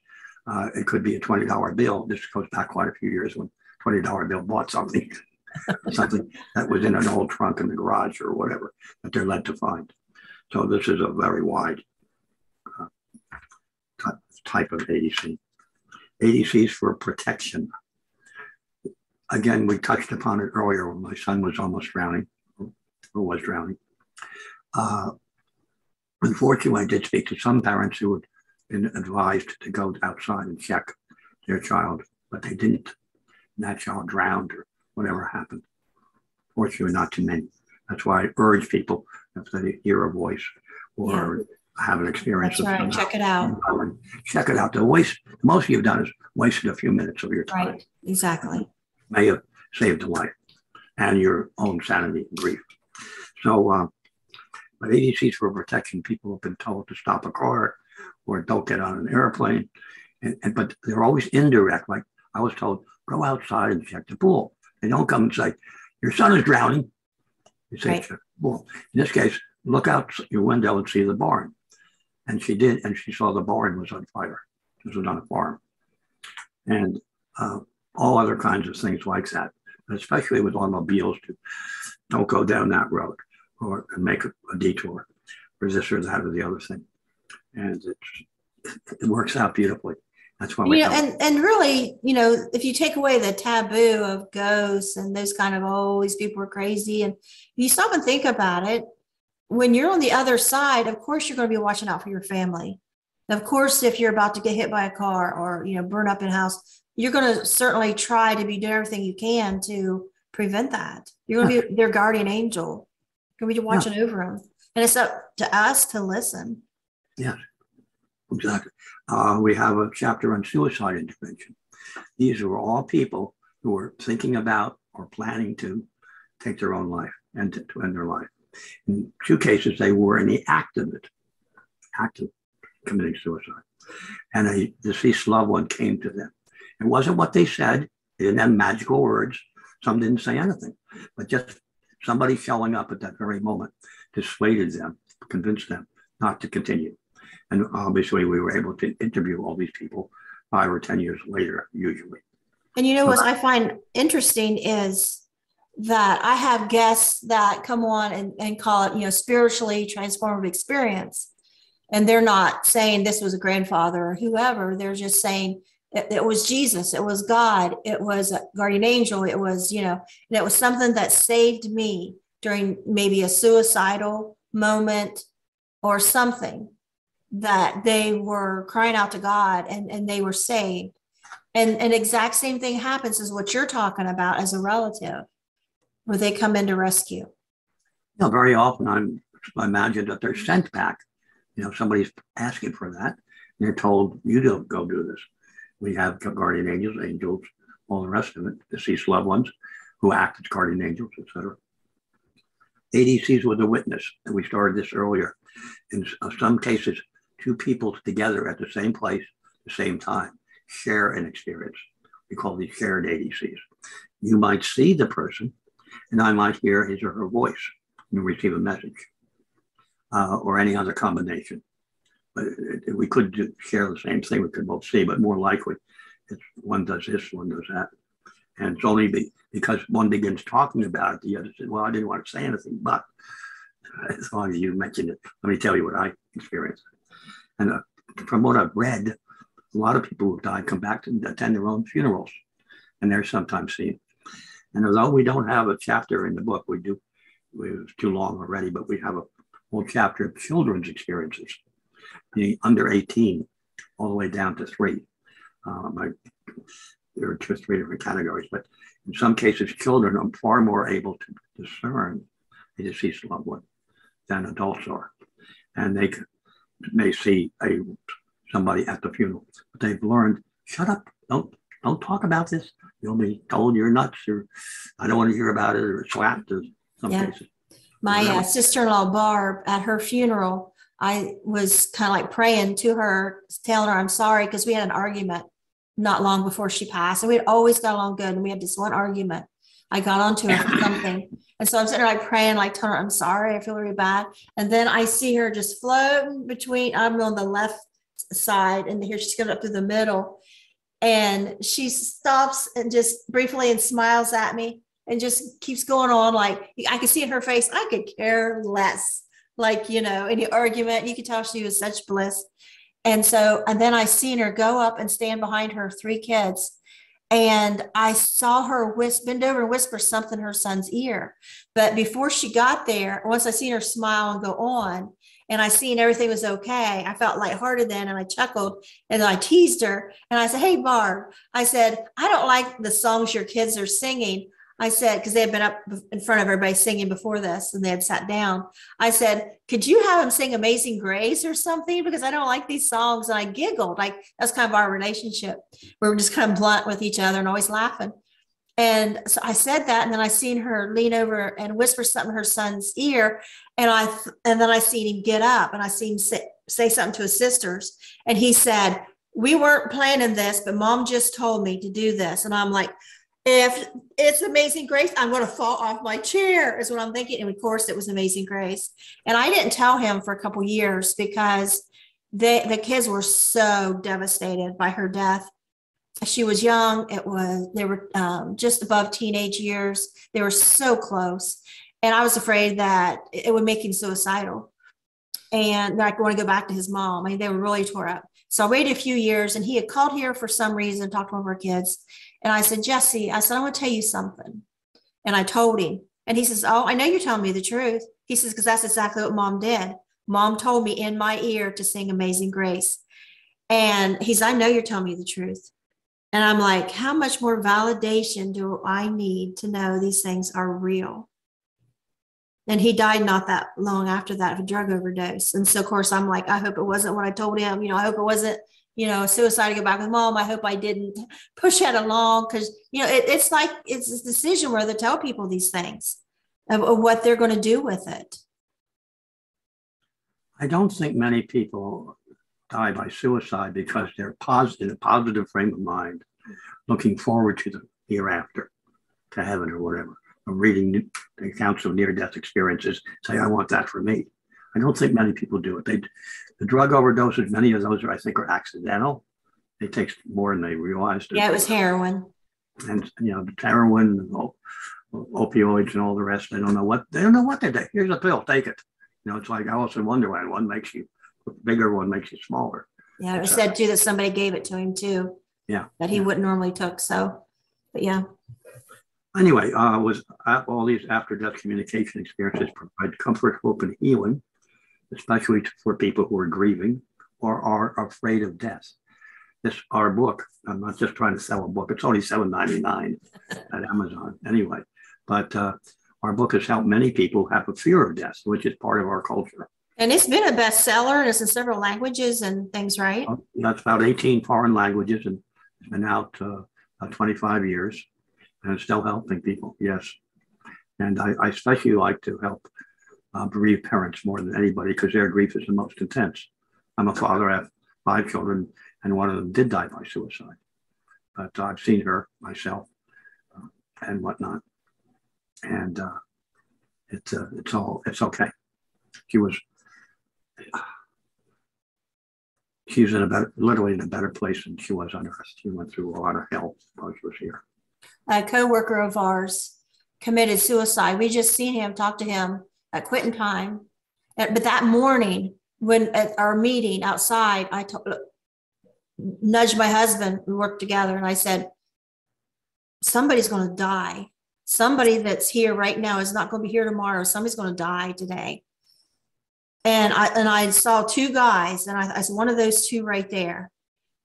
B: Uh, it could be a $20 bill. This goes back quite a few years when $20 bill bought something, something that was in an old trunk in the garage or whatever that they're led to find. So this is a very wide uh, type of ADC. ADCs for protection. Again, we touched upon it earlier when my son was almost drowning, or was drowning. Uh, unfortunately, I did speak to some parents who had been advised to go outside and check their child, but they didn't. And that child drowned or whatever happened. Fortunately, not too many. That's why I urge people if they hear a voice or have an experience.
A: That's right. Check it out.
B: Check it out. The waste, the most you've done is wasted a few minutes of your time.
A: Right. Exactly.
B: May have saved a life and your own sanity and grief. So, uh, but ADCs for protection, people have been told to stop a car or don't get on an airplane. And, and but they're always indirect. Like I was told, go outside and check the pool. They don't come and say, your son is drowning. You say,
A: Right.
B: check the pool. In this case, look out your window and see the barn. And she did, and she saw the barn was on fire. This was on a farm. And uh, all other kinds of things like that, especially with automobiles to don't go down that road or make a, a detour or this or that or the other thing. And it's, it works out beautifully. That's why we
A: You know, and and really, you know, if you take away the taboo of ghosts and those kind of oh, these people are crazy, and you stop and think about it, when you're on the other side, of course you're going to be watching out for your family. Of course, if you're about to get hit by a car or you know burn up in a house, you're going to certainly try to be doing everything you can to prevent that. You're going to be their guardian angel. You're going to be watching over them, and it's up to us to listen.
B: Yes, exactly. Uh, we have a chapter on suicide intervention. These were all people who were thinking about or planning to take their own life. and to, to end their life. In two cases, they were in the act of it, act of committing suicide. And a deceased loved one came to them. It wasn't what they said, they didn't have magical words. Some didn't say anything, but just somebody showing up at that very moment dissuaded them, convinced them not to continue. And obviously, we were able to interview all these people five or 10 years later, usually.
A: And you know what I find interesting is that I have guests that come on and, and call it, you know, spiritually transformative experience. And they're not saying this was a grandfather or whoever. They're just saying it, it was Jesus, it was God, it was a guardian angel, it was, you know, and it was something that saved me during maybe a suicidal moment or something that they were crying out to God and, and they were saved. And an exact same thing happens as what you're talking about as a relative, where they come in to rescue.
B: You know, very often I'm I imagine that they're sent back. You know, somebody's asking for that. And they're told, you don't go do this. We have guardian angels, angels, all the rest of it, deceased loved ones who act as guardian angels, etc. ADCs with a witness, and we started this earlier. In some cases, two people together at the same place, the same time, share an experience. We call these shared ADCs. You might see the person, and I might hear his or her voice and receive a message, uh, or any other combination. But we could share the same thing. We could both see, but more likely, it's one does this, one does that. And it's only be, because one begins talking about it, the other says, Well, I didn't want to say anything, but as long as you mentioned it, let me tell you what I experienced. And uh, from what I've read, a lot of people who died come back to attend their own funerals, and they're sometimes seen. And although we don't have a chapter in the book, we do, it was too long already, but we have a whole chapter of children's experiences, the under 18, all the way down to three. Um, I, there are two or three different categories, but in some cases, children are far more able to discern a deceased loved one than adults are. And they may see a somebody at the funeral, but they've learned, shut up, don't don't talk about this. You'll be told you're nuts, or I don't want to hear about it, or slapped, or some yeah. cases.
A: My uh, sister-in-law Barb at her funeral, I was kind of like praying to her, telling her I'm sorry because we had an argument not long before she passed, and we had always got along good, and we had this one argument. I got onto her for something, and so I'm sitting there like praying, like telling her, I'm sorry, I feel really bad. And then I see her just floating between, I'm on the left side, and here she's coming up through the middle. And she stops and just briefly and smiles at me and just keeps going on. Like I could see in her face, I could care less. Like, you know, any argument, you could tell she was such bliss. And so, and then I seen her go up and stand behind her three kids and I saw her whis- bend over and whisper something in her son's ear. But before she got there, once I seen her smile and go on, and I seen everything was okay, I felt lighthearted then, and I chuckled and I teased her and I said, "Hey Barb," I said, "I don't like the songs your kids are singing. I said, because they had been up in front of everybody singing before this and they had sat down. I said, could you have them sing Amazing Grace or something? Because I don't like these songs. And I giggled. Like that's kind of our relationship. We were just kind of blunt with each other and always laughing. And so I said that, and then I seen her lean over and whisper something in her son's ear, and I and then I seen him get up, and I seen him say, say something to his sisters, and he said, "We weren't planning this, but Mom just told me to do this," and I'm like, if it's amazing grace i'm going to fall off my chair is what i'm thinking. And of course it was amazing grace. And i didn't tell him for a couple years because they, the kids were so devastated by her death. She was young. It was they were um, just above teenage years. They were so close. And i was afraid that it would make him suicidal and that i want to go back to his mom. I mean they were really tore up. So i waited a few years and he had called here for some reason talked to one of our kids and I said, Jesse, I said, I want to tell you something. And I told him. And he says, Oh, I know you're telling me the truth. He says, Because that's exactly what mom did. Mom told me in my ear to sing Amazing Grace. And he's, I know you're telling me the truth. And I'm like, How much more validation do I need to know these things are real? And he died not that long after that of a drug overdose. And so, of course, I'm like, I hope it wasn't what I told him. You know, I hope it wasn't you know, suicide to go back with mom. I hope I didn't push that along because, you know, it, it's like it's a decision where they tell people these things. of, of what they're going to do with it.
B: I don't think many people die by suicide because they're positive, in a positive frame of mind, looking forward to the hereafter, to heaven or whatever. I'm reading the accounts of near-death experiences, say, "I want that for me." I don't think many people do it. They, the drug overdoses, many of those are, I think, are accidental. It takes more than they realized.
A: Yeah, it was heroin.
B: And you know, the heroin, and op- opioids, and all the rest. They don't know what they don't know what they do. Here's a pill, take it. You know, it's like Alice in Wonderland. One makes you bigger, one makes you smaller.
A: Yeah, it was said too that somebody gave it to him too.
B: Yeah.
A: That he
B: Yeah.
A: wouldn't normally took. So, but yeah.
B: Anyway, uh, was uh, all these after-death communication experiences provide comfort, hope, and healing, especially for people who are grieving or are afraid of death. This our book. I'm not just trying to sell a book. It's only $7.99 at Amazon anyway. But uh, our book has helped many people have a fear of death, which is part of our culture.
A: And it's been a bestseller and it's in several languages and things, right?
B: That's about 18 foreign languages and it's been out uh, about 25 years and it's still helping people. Yes. And I, I especially like to help uh, bereaved parents more than anybody because their grief is the most intense. I'm a father, I have five children, and one of them did die by suicide. But I've seen her myself uh, and whatnot. And uh, it's, uh, it's all, it's okay. She was, she's in a better, literally in a better place than she was on earth. She went through a lot of hell while she was here.
A: A co-worker of ours committed suicide. We just seen him, talked to him at quitting time. But that morning, when at our meeting outside, I nudged my husband, we worked together, and I said, somebody's going to die. Somebody that's here right now is not going to be here tomorrow. Somebody's going to die today. And I and I saw two guys, and I, I one of those two right there,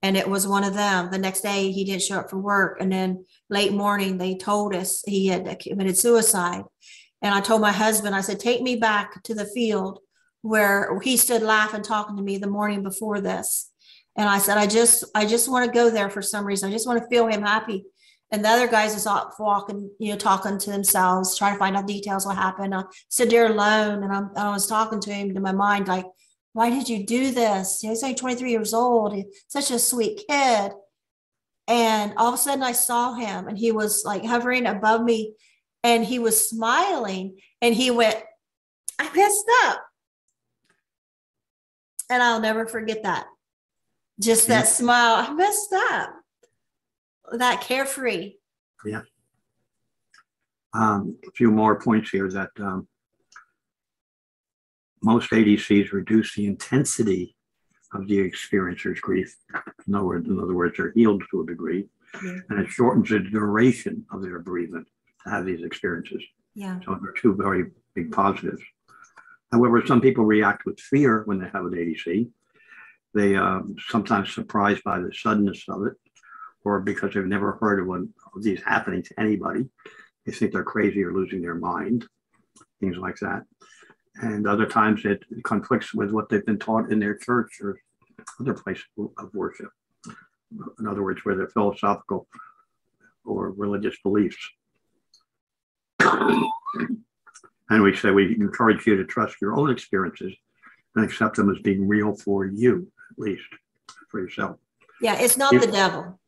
A: and it was one of them. The next day, he didn't show up for work, and then late morning they told us he had committed suicide. And I told my husband, I said, take me back to the field where he stood laughing, talking to me the morning before this. And I said, I just, I just want to go there for some reason. I just want to feel him happy. And the other guys is off walking, you know, talking to themselves, trying to find out details what happened. I stood there alone and I'm, I was talking to him in my mind, like, why did you do this? He's only 23 years old. He's such a sweet kid. And all of a sudden I saw him and he was like hovering above me and he was smiling and he went, I messed up. And I'll never forget that. Just that smile, I messed up. That carefree. Yeah.
B: Um, a few more points here that um, most ADCs reduce the intensity of the experiencer's grief. In other words, in other words, they're healed to a degree,
A: Yeah.
B: and it shortens the duration of their bereavement to have these experiences.
A: Yeah.
B: So they're two very big positives. However, some people react with fear when they have an ADC. They um, sometimes surprised by the suddenness of it, or because they've never heard of one of these happening to anybody. They think they're crazy or losing their mind, things like that. And other times it conflicts with what they've been taught in their church or other place of worship. In other words, where their philosophical or religious beliefs. And we say we encourage you to trust your own experiences and accept them as being real for you, at least for yourself.
A: Yeah. It's not the devil.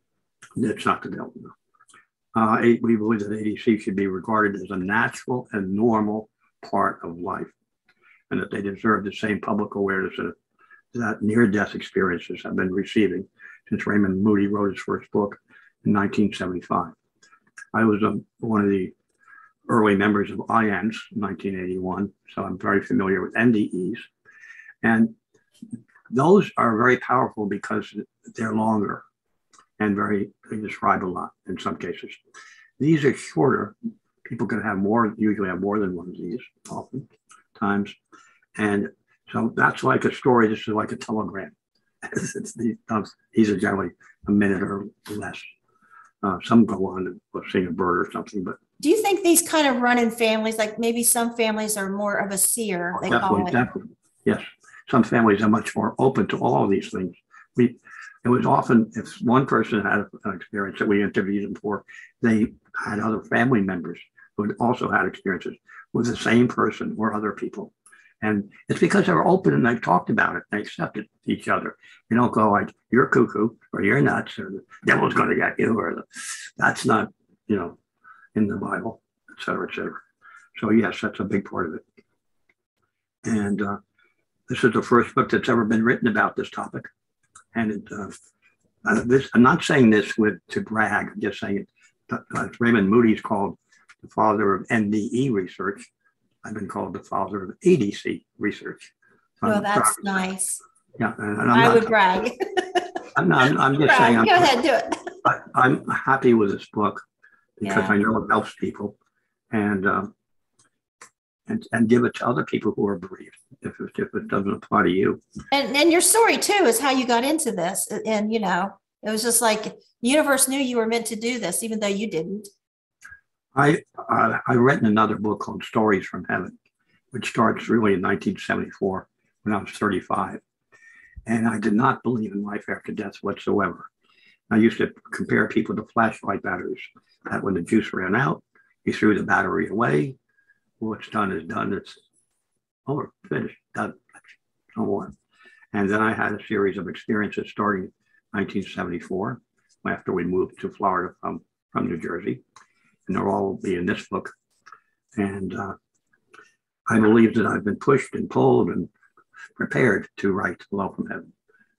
B: It's not the devil. no. Uh, A- we believe that ADC should be regarded as a natural and normal part of life, and that they deserve the same public awareness that, that near-death experiences have been receiving since Raymond Moody wrote his first book in 1975. I was um, one of the early members of IANDS in 1981, so I'm very familiar with NDEs, and those are very powerful because they're longer and very they describe a lot in some cases. These are shorter. People can have more, usually have more than one of these often times. And so that's like a story. This is like a telegram. the, these are generally a minute or less. Uh, some go on to sing a bird or something, but
A: Do you think these kind of run in families, like maybe some families are more of a seer, they call
B: definitely,
A: it?
B: definitely, yes. Some families are much more open to all of these things. We, it was often if one person had an experience that we interviewed them for, they had other family members who also had experiences. with the same person or other people. And it's because they're open and they've talked about it. They accepted each other. You don't go like, you're cuckoo or you're nuts or the devil's going to get you or the, that's not, you know, in the Bible, et cetera, et cetera. So yes, that's a big part of it. And uh, this is the first book that's ever been written about this topic. And it, uh, uh, this, I'm not saying this with to brag. I'm just saying it. Uh, Raymond Moody's called the father of NDE research. I've been called the father of ADC research.
A: Well, that's nice.
B: Yeah,
A: and, and I would brag.
B: I'm not. I'm just saying.
A: Go
B: I'm,
A: ahead, do it.
B: I, I'm happy with this book because yeah. I know it helps people, and um, and and give it to other people who are bereaved if it, if it doesn't apply to you.
A: And and your story too is how you got into this, and you know it was just like the universe knew you were meant to do this, even though you didn't.
B: I uh, I read another book called Stories from Heaven, which starts really in 1974 when I was 35, and I did not believe in life after death whatsoever. I used to compare people to flashlight batteries. That when the juice ran out, you threw the battery away. What's done is done. It's over, finished, done, no more. And then I had a series of experiences starting 1974 after we moved to Florida from, from New Jersey. And they'll all be in this book. And uh, I believe that I've been pushed and pulled and prepared to write Hello from Heaven.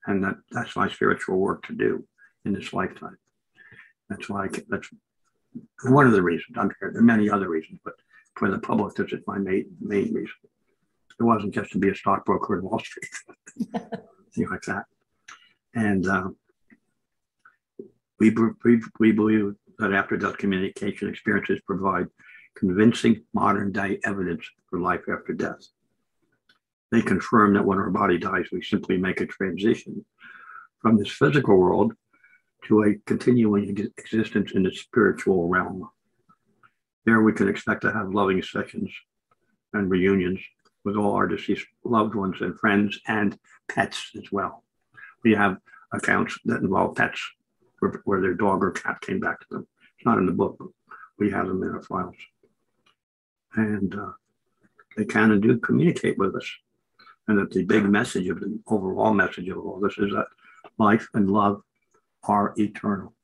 B: And that, that's my spiritual work to do in this lifetime. That's why I that's one of the reasons I'm sure There are many other reasons, but for the public, this is my main, main reason. It wasn't just to be a stockbroker in Wall Street, things like that. And uh, we, we, we believe that after death communication experiences provide convincing modern day evidence for life after death. They confirm that when our body dies, we simply make a transition from this physical world to a continuing existence in the spiritual realm. There we can expect to have loving sessions and reunions with all our deceased loved ones and friends and pets as well. We have accounts that involve pets where, where their dog or cat came back to them. It's not in the book, but we have them in our files. And uh, they can and do communicate with us. And that the big message of the overall message of all this is that life and love are eternal.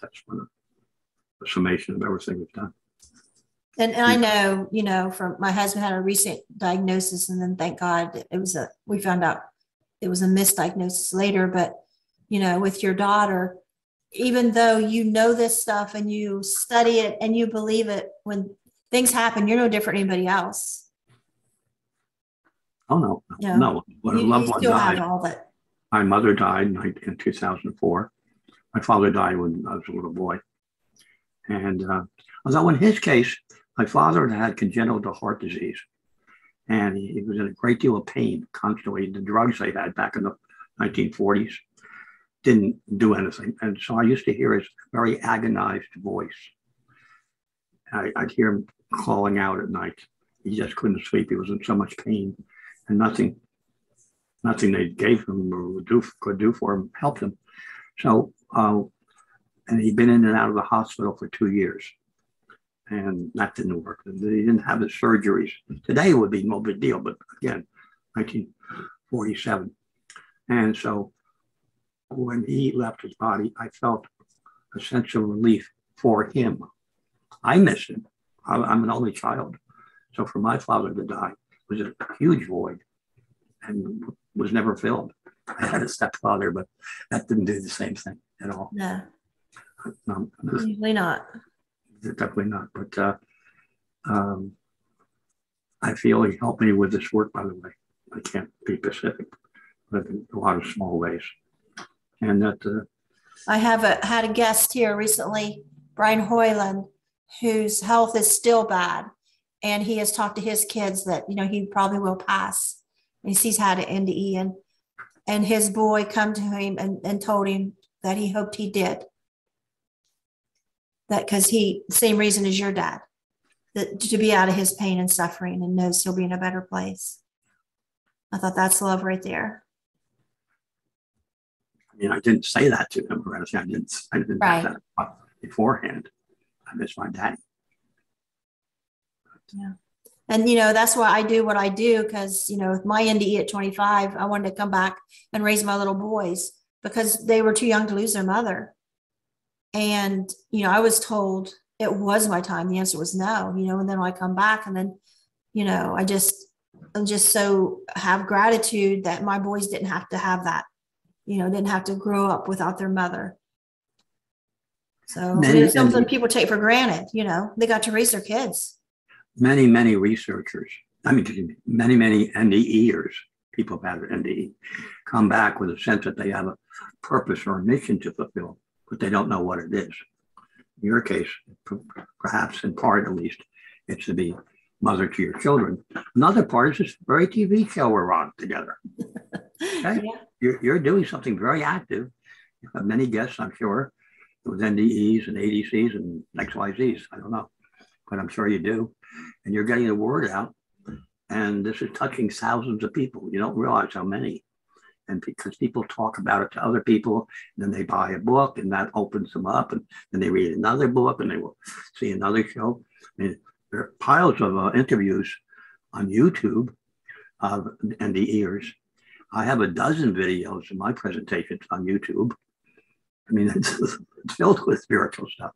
B: That's one of the summation of everything we've done.
A: And, and I know, you know, from my husband had a recent diagnosis, and then thank God it was a, we found out it was a misdiagnosis later. But, you know, with your daughter, even though you know this stuff and you study it and you believe it, when things happen, you're no different than anybody else.
B: Oh, no, no. no. When you, a loved one died, all that. My mother died in 2004. My father died when I was a little boy. And uh, although in his case, my father had congenital heart disease, and he, he was in a great deal of pain constantly. The drugs they had back in the 1940s didn't do anything. And so I used to hear his very agonized voice. I, would hear him calling out at night. He just couldn't sleep. He was in so much pain, and nothing, nothing they gave him or would do, could do for him helped him. So, uh, and he'd been in and out of the hospital for two years and that didn't work. He didn't have the surgeries. Today would be no big deal, but again, 1947. And so when he left his body, I felt a sense of relief for him. I miss him. I'm an only child. So for my father to die was a huge void and was never filled. I had a stepfather, but that didn't do the same thing at all.
A: No. Um, Usually not
B: definitely not. But uh, um, I feel he helped me with this work, by the way. I can't be specific, but in a lot of small ways. And that. Uh,
A: I have a, had a guest here recently, Brian Hoyland, whose health is still bad. And he has talked to his kids that, you know, he probably will pass. And sees how to end. And, and his boy come to him and, and told him that he hoped he did. That because he same reason as your dad that to be out of his pain and suffering and knows he'll be in a better place. I thought that's love right there.
B: I mean i didn't say that to him or i didn't i didn't right. that beforehand. I miss my daddy
A: And you know, that's why I do what I do because you know, with my NDE at 25, I wanted to come back and raise my little boys because they were too young to lose their mother. And you know, I was told it was my time. The answer was no, you know, and then I come back and then, you know, I just I'm just so have gratitude that my boys didn't have to have that, you know, didn't have to grow up without their mother. So something people take for granted, you know, they got to raise their kids.
B: Many, many researchers, I mean, many, many NDEers, people who've had an NDE, come back with a sense that they have a purpose or a mission to fulfill, but they don't know what it is. In your case, perhaps in part at least, it's to be mother to your children. Another part is this very TV show we're on together. Okay?
A: Yeah.
B: You're, you're doing something very active. You have many guests, I'm sure, with NDEs and ADCs and XYZs. I don't know, but I'm sure you do. And you're getting the word out. And this is touching thousands of people. You don't realize how many. And because people talk about it to other people, then they buy a book and that opens them up. And then they read another book and they will see another show. I mean, there are piles of uh, interviews on YouTube of ears. I have a dozen videos in my presentations on YouTube. I mean, it's, it's filled with spiritual stuff.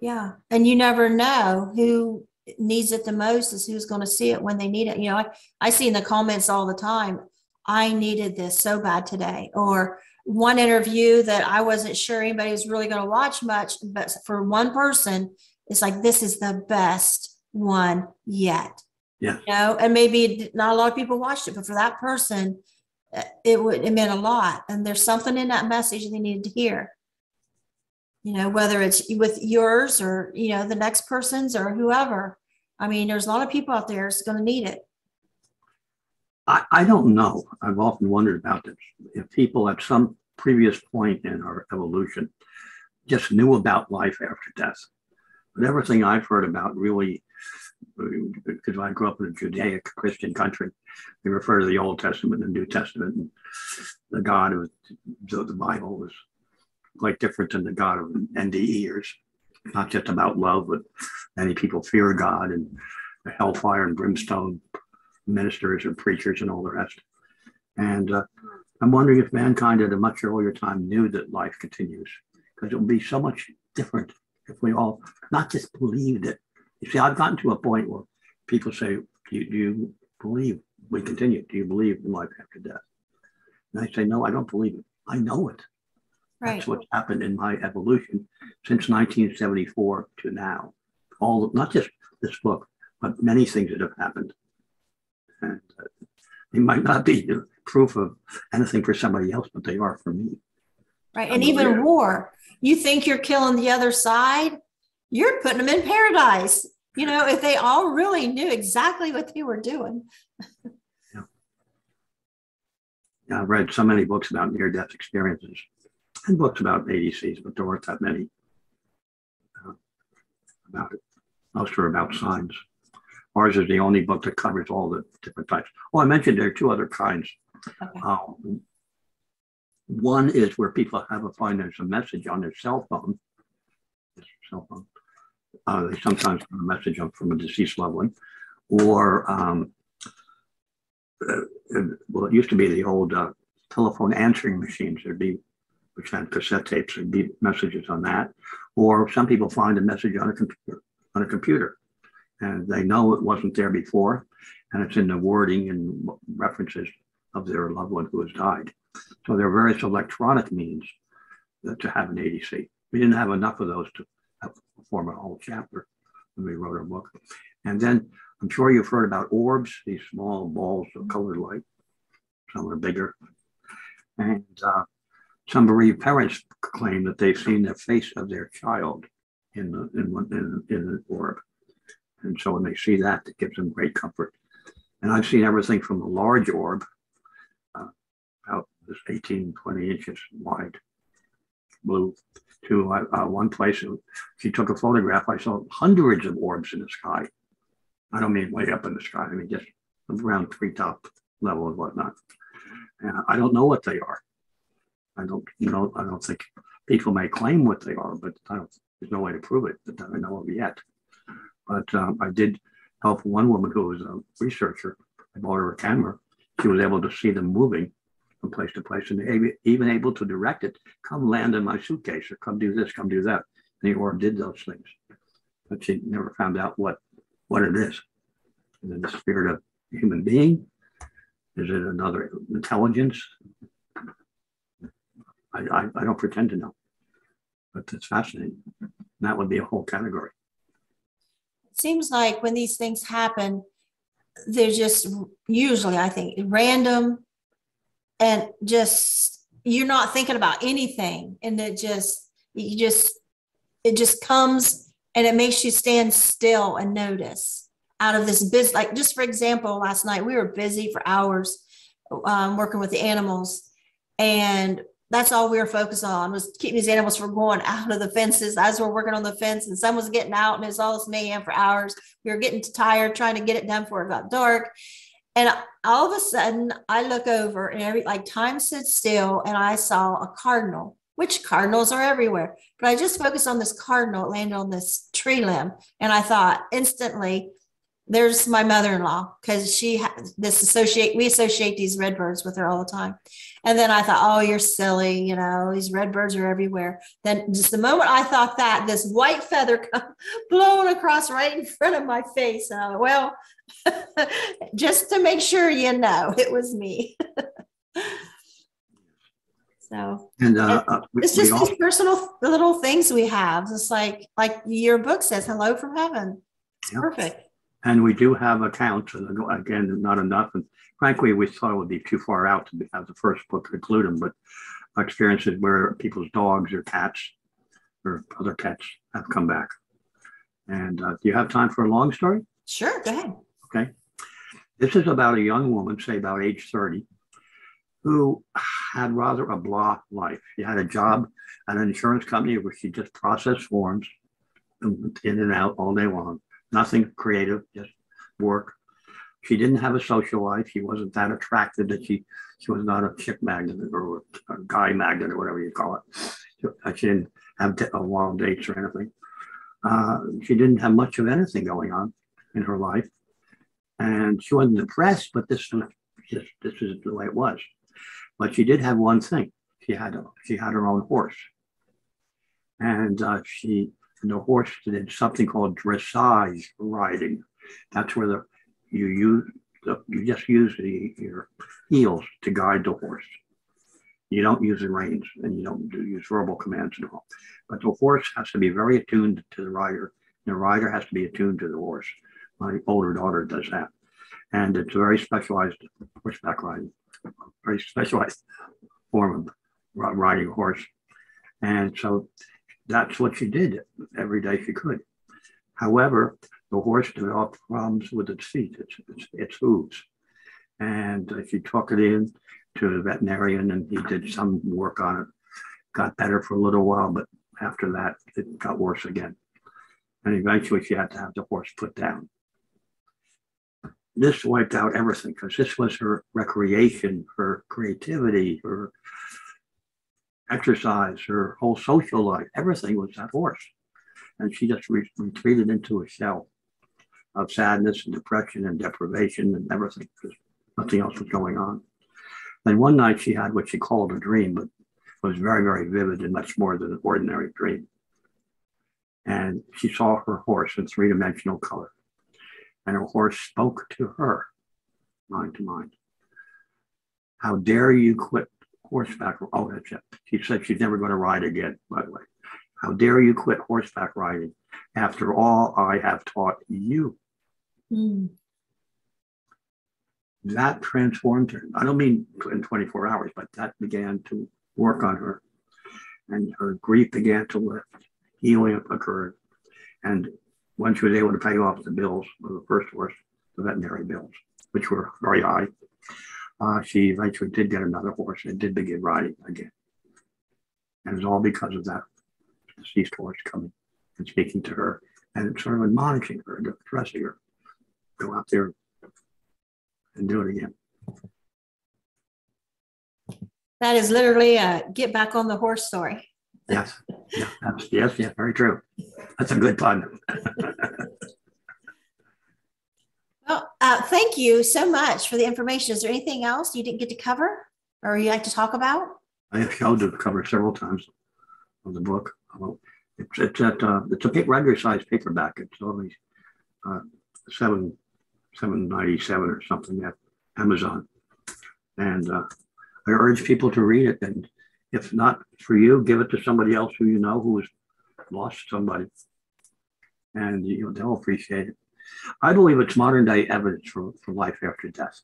A: Yeah. And you never know who needs it the most is who's going to see it when they need it. You know, I, I see in the comments all the time, I needed this so bad today. Or one interview that I wasn't sure anybody was really going to watch much, but for one person, it's like, this is the best one yet.
B: Yeah.
A: You know, and maybe not a lot of people watched it, but for that person, it would, it meant a lot. And there's something in that message they needed to hear you know, whether it's with yours or, you know, the next person's or whoever. I mean, there's a lot of people out there that's going to need it.
B: I, I don't know. I've often wondered about this. If people at some previous point in our evolution just knew about life after death. But everything I've heard about really, because I grew up in a Judaic Christian country, they refer to the Old Testament and New Testament. And the God of the the Bible was quite different than the God of NDEers. Not just about love, but many people fear God and the hellfire and brimstone ministers and preachers and all the rest. And uh, I'm wondering if mankind at a much earlier time knew that life continues, because it would be so much different if we all not just believed it. You see, I've gotten to a point where people say, do you, do you believe we continue? Do you believe in life after death? And I say, no, I don't believe it. I know it.
A: Right.
B: That's what's happened in my evolution since 1974 to now. All not just this book, but many things that have happened. And uh, they might not be proof of anything for somebody else, but they are for me.
A: Right. And
B: I'm
A: even
B: aware.
A: war, you think you're killing the other side, you're putting them in paradise. You know, if they all really knew exactly what they were doing.
B: Yeah, I've read so many books about near-death experiences and books about ADCs, but there weren't that many uh, about it. Most are about signs. Ours is the only book that covers all the different types. Oh, I mentioned there are two other kinds.
A: Okay.
B: Um, one is where people have a find there's a message on their cell phone. Cell phone. Uh, they sometimes get a message from a deceased loved one, or um, uh, uh, well, it used to be the old uh, telephone answering machines. There'd be which had cassette tapes. There'd messages on that, or some people find a message on a computer on a computer, and they know it wasn't there before, and it's in the wording and references of their loved one who has died. So there are various electronic means to have an ADC. We didn't have enough of those to form a whole chapter when we wrote our book. And then I'm sure you've heard about orbs, these small balls of colored light. Some are bigger. And uh, some bereaved parents claim that they've seen the face of their child in the in, in, in the orb. And so when they see that, it gives them great comfort. And I've seen everything from a large orb, uh, about 18, 20 inches wide, blue, to uh, uh, one place. She took a photograph. I saw hundreds of orbs in the sky. I don't mean way up in the sky. I mean just around treetop level and whatnot. And I don't know what they are. I don't, you know, I don't think people may claim what they are, but there's no way to prove it that I know of yet. But um, I did help one woman who was a researcher. I bought her a camera. She was able to see them moving from place to place and even able to direct it. Come land in my suitcase or come do this, come do that. And the orb did those things. But she never found out what, what it is. Is it the spirit of human being? Is it another intelligence? I, I, I don't pretend to know, but it's fascinating. That would be a whole category.
A: It seems like when these things happen, they're just usually, I think, random and just you're not thinking about anything. And it just, you just, it just comes and it makes you stand still and notice out of this business. Like, just for example, last night we were busy for hours um, working with the animals. And that's all we were focused on was keeping these animals from going out of the fences as we're working on the fence and some was getting out and it was all this mayhem for hours. We were getting tired trying to get it done before it got dark. And all of a sudden I look over and every like time stood still and I saw a cardinal, which cardinals are everywhere. But I just focused on this cardinal, it landed on this tree limb. And I thought instantly, there's my mother-in-law because she has this associate we associate these red birds with her all the time. And then i thought oh you're silly you know these red birds are everywhere. Then just the moment i thought that this white feather come blown across right in front of my face and i went well just to make sure you know it was me. So
B: and, uh,
A: and uh, it's just these personal little things we have. It's like like your book says hello from heaven. Yep. perfect
B: and we do have accounts, and again, not enough. And frankly, we thought it would be too far out to have the first book include them, but experiences where people's dogs or cats or other pets have come back. And uh, do you have time for a long story?
A: Sure, go ahead.
B: Okay. This is about a young woman, say about age 30, who had rather a blah life. She had a job at an insurance company where she just processed forms in and out all day long nothing creative, just work. She didn't have a social life. She wasn't that attractive that she she was not a chick magnet or a guy magnet or whatever you call it. She didn't have a wild dates or anything. Uh, she didn't have much of anything going on in her life, and she wasn't depressed. But this just this is the way it was. But she did have one thing. She had a, she had her own horse, and uh, she and the horse did something called dressage riding. That's where the you use the, you just use the, your heels to guide the horse. You don't use the reins and you don't do, use verbal commands at all. But the horse has to be very attuned to the rider. And the rider has to be attuned to the horse. My older daughter does that. And it's a very specialized horseback riding, very specialized form of riding a horse. And so that's what she did every day she could. However, the horse developed problems with its feet, its, its, its hooves. And she took it in to the veterinarian and he did some work on it. Got better for a little while, but after that, it got worse again. And eventually she had to have the horse put down. This wiped out everything because this was her recreation, her creativity, her exercise, her whole social life, everything was that horse. And she just re- retreated into a shell of sadness and depression and deprivation and everything because nothing else was going on. Then one night she had what she called a dream, but was very, very vivid and much more than an ordinary dream. And she saw her horse in three dimensional color. And her horse spoke to her, mind to mind. How dare you quit horseback. Oh, that's it. She said she's never going to ride again, by the way. How dare you quit horseback riding after all I have taught you? Mm. That transformed her. I don't mean in 24 hours, but that began to work on her. And her grief began to lift. Healing occurred. And when she was able to pay off the bills of the first horse, the veterinary bills, which were very high, uh, she eventually did get another horse and did begin riding again. And it was all because of that deceased horse coming and speaking to her and sort of admonishing her addressing her. Go out there and do it again.
A: That is literally a get back on the horse story.
B: Yes. Yeah, yes, yes, very true. That's a good pun.
A: Well, uh, thank you so much for the information. Is there anything else you didn't get to cover or you like to talk about?
B: I have showed the cover several times of the book. It's it's at uh, it's a regular size paperback. It's only uh, seven seven ninety seven or something at Amazon, and uh, I urge people to read it. And if not for you, give it to somebody else who you know who has lost somebody, and you they'll appreciate it. I believe it's modern day evidence for, for life after death,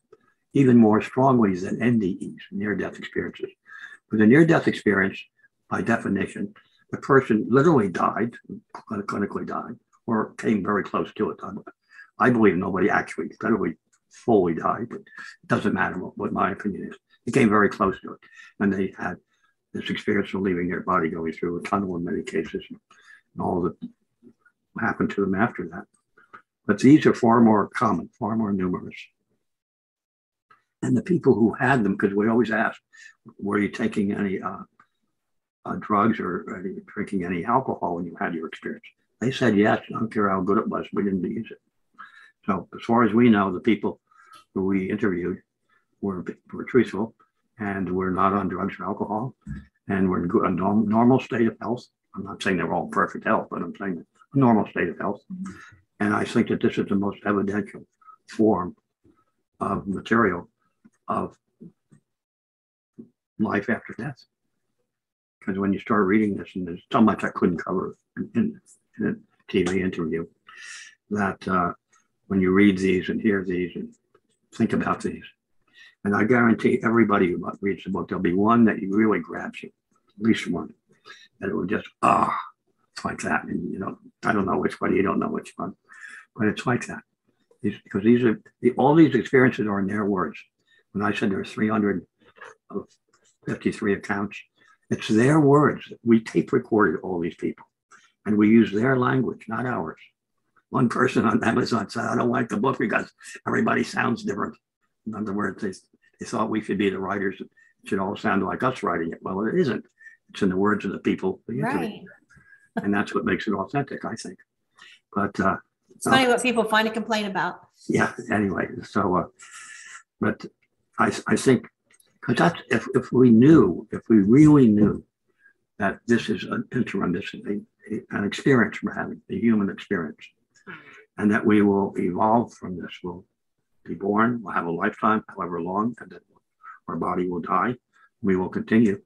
B: even more strongly than NDEs, near death experiences. With a near death experience, by definition, the person literally died, clinically died, or came very close to it. I believe nobody actually literally fully died, but it doesn't matter what, what my opinion is. It came very close to it. And they had this experience of leaving their body going through a tunnel in many cases and all that happened to them after that. But these are far more common, far more numerous. And the people who had them, because we always ask, were you taking any uh, uh, drugs or drinking any alcohol when you had your experience? They said yes. I don't care how good it was. We didn't use it. So as far as we know, the people who we interviewed were, were truthful and were not on drugs or alcohol and were in a normal state of health. I'm not saying they're all perfect health, but I'm saying a normal state of health. And I think that this is the most evidential form of material of life after death. Because when you start reading this, and there's so much I couldn't cover in, in a TV interview, that uh, when you read these and hear these and think about these, and I guarantee everybody who reads the book, there'll be one that really grabs you, at least one, that it will just, ah, like that. And you know, I don't know which one, you don't know which one, but it's like that. These, because these are, the, all these experiences are in their words. When I said there's 353 accounts, it's their words. We tape recorded all these people and we use their language, not ours. One person on Amazon said, I don't like the book because everybody sounds different. In other words, they, they thought we should be the writers. It should all sound like us writing it. Well, it isn't. It's in the words of the people. Right. and that's what makes it authentic, I think. But uh,
A: it's funny what people find to complain about.
B: Yeah. Anyway, so, uh, but I, I think because that's if, if we knew, if we really knew that this is an interim, this is a, a, an experience we're having, a human experience, and that we will evolve from this. We'll be born, we'll have a lifetime, however long, and then our body will die. We will continue.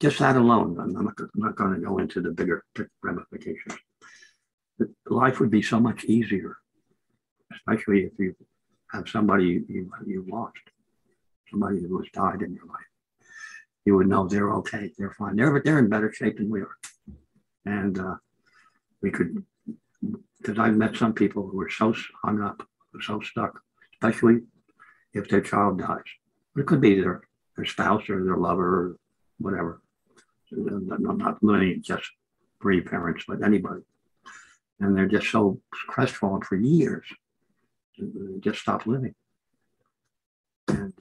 B: Just that alone, I'm not, I'm not going to go into the bigger ramifications. Life would be so much easier, especially if you have somebody you, you've lost somebody who has died in your life, you would know they're okay, they're fine, they're they're in better shape than we are, and uh, we could because I've met some people who are so hung up, so stuck, especially if their child dies. It could be their their spouse or their lover or whatever. Not limiting just bereaved parents, but anybody. And they're just so crestfallen for years. They just stop living. And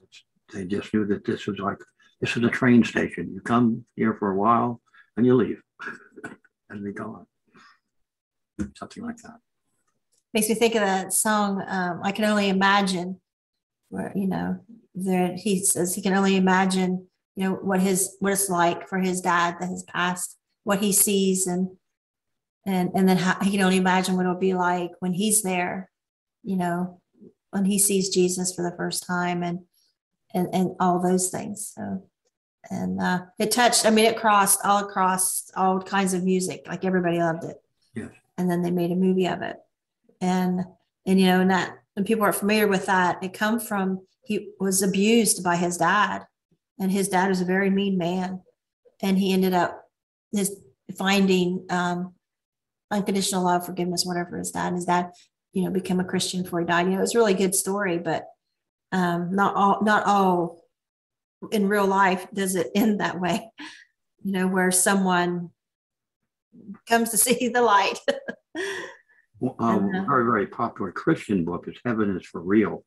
B: they just knew that this was like, this is a train station. You come here for a while and you leave and they go on. Something like that.
A: Makes me think of that song, um, I Can Only Imagine, where, you know, there he says he can only imagine, you know, what his what it's like for his dad that has passed, what he sees and and and then how, he can only imagine what it'll be like when he's there, you know, when he sees Jesus for the first time and and, and all those things. So, and uh, it touched, I mean, it crossed all across all kinds of music. Like everybody loved it.
B: Yes.
A: And then they made a movie of it. And, and, you know, and that, and people are familiar with that. It come from, he was abused by his dad and his dad was a very mean man. And he ended up his finding um, unconditional love, forgiveness, whatever his dad, and his dad, you know, became a Christian before he died. You know, it was a really good story, but um, not all not all in real life does it end that way you know where someone comes to see the light.
B: Well, um, uh, very very popular christian book is heaven is for real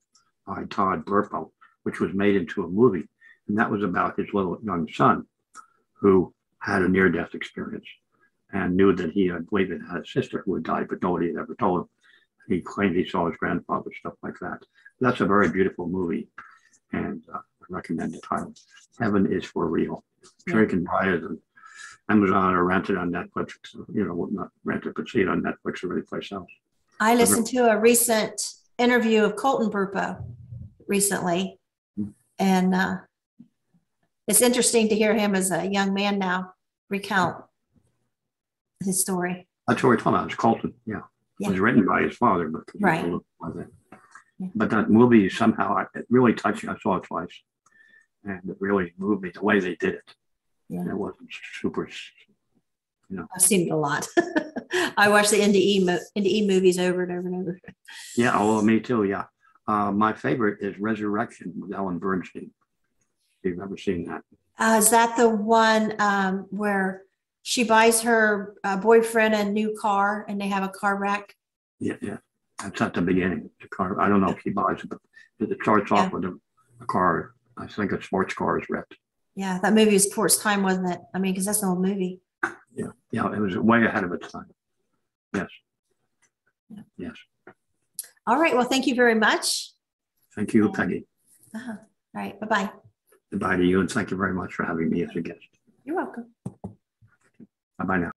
B: by todd burpo which was made into a movie and that was about his little young son who had a near-death experience and knew that he had believed had a sister who had died but nobody had ever told him he claimed he saw his grandfather, stuff like that. That's a very beautiful movie, and uh, I recommend the title. Heaven is for real. Sure, you can buy it on Amazon or rent it on Netflix. You know, not rent it, but see it on Netflix or any place else.
A: I listened to a recent interview of Colton Burpo recently,
B: Hmm.
A: and uh, it's interesting to hear him as a young man now recount his story.
B: That's what we're talking about. It's Colton. Yeah. It was written by his father, but
A: Right.
B: a little by then.
A: Yeah.
B: But that movie somehow it really touched me. I saw it twice, and it really moved me the way they did it.
A: Yeah.
B: It wasn't super. You know.
A: I've seen it a lot. I watch the NDE mo- NDE movies over and over and over.
B: Yeah, oh, me too. Yeah. Uh, my favorite is Resurrection with Ellen Burstyn. If you've ever seen that,
A: Uh, is that the one um, where she buys her uh, boyfriend a new car and they have a car wreck?
B: yeah, yeah. That's at the beginning. The car. I don't know if he buys it, but it starts
A: Yeah.
B: off with a, a car. I think a sports car is wrecked.
A: Yeah, that movie was its time, wasn't it? I mean, because that's an old movie.
B: Yeah, yeah. It was way ahead of its time. Yes. Yes.
A: All right. Well, thank you very much.
B: Thank you, Pegi.
A: Uh-huh. All right. Bye bye.
B: Goodbye to you, and thank you very much for having me as a guest.
A: You're welcome.
B: Bye now.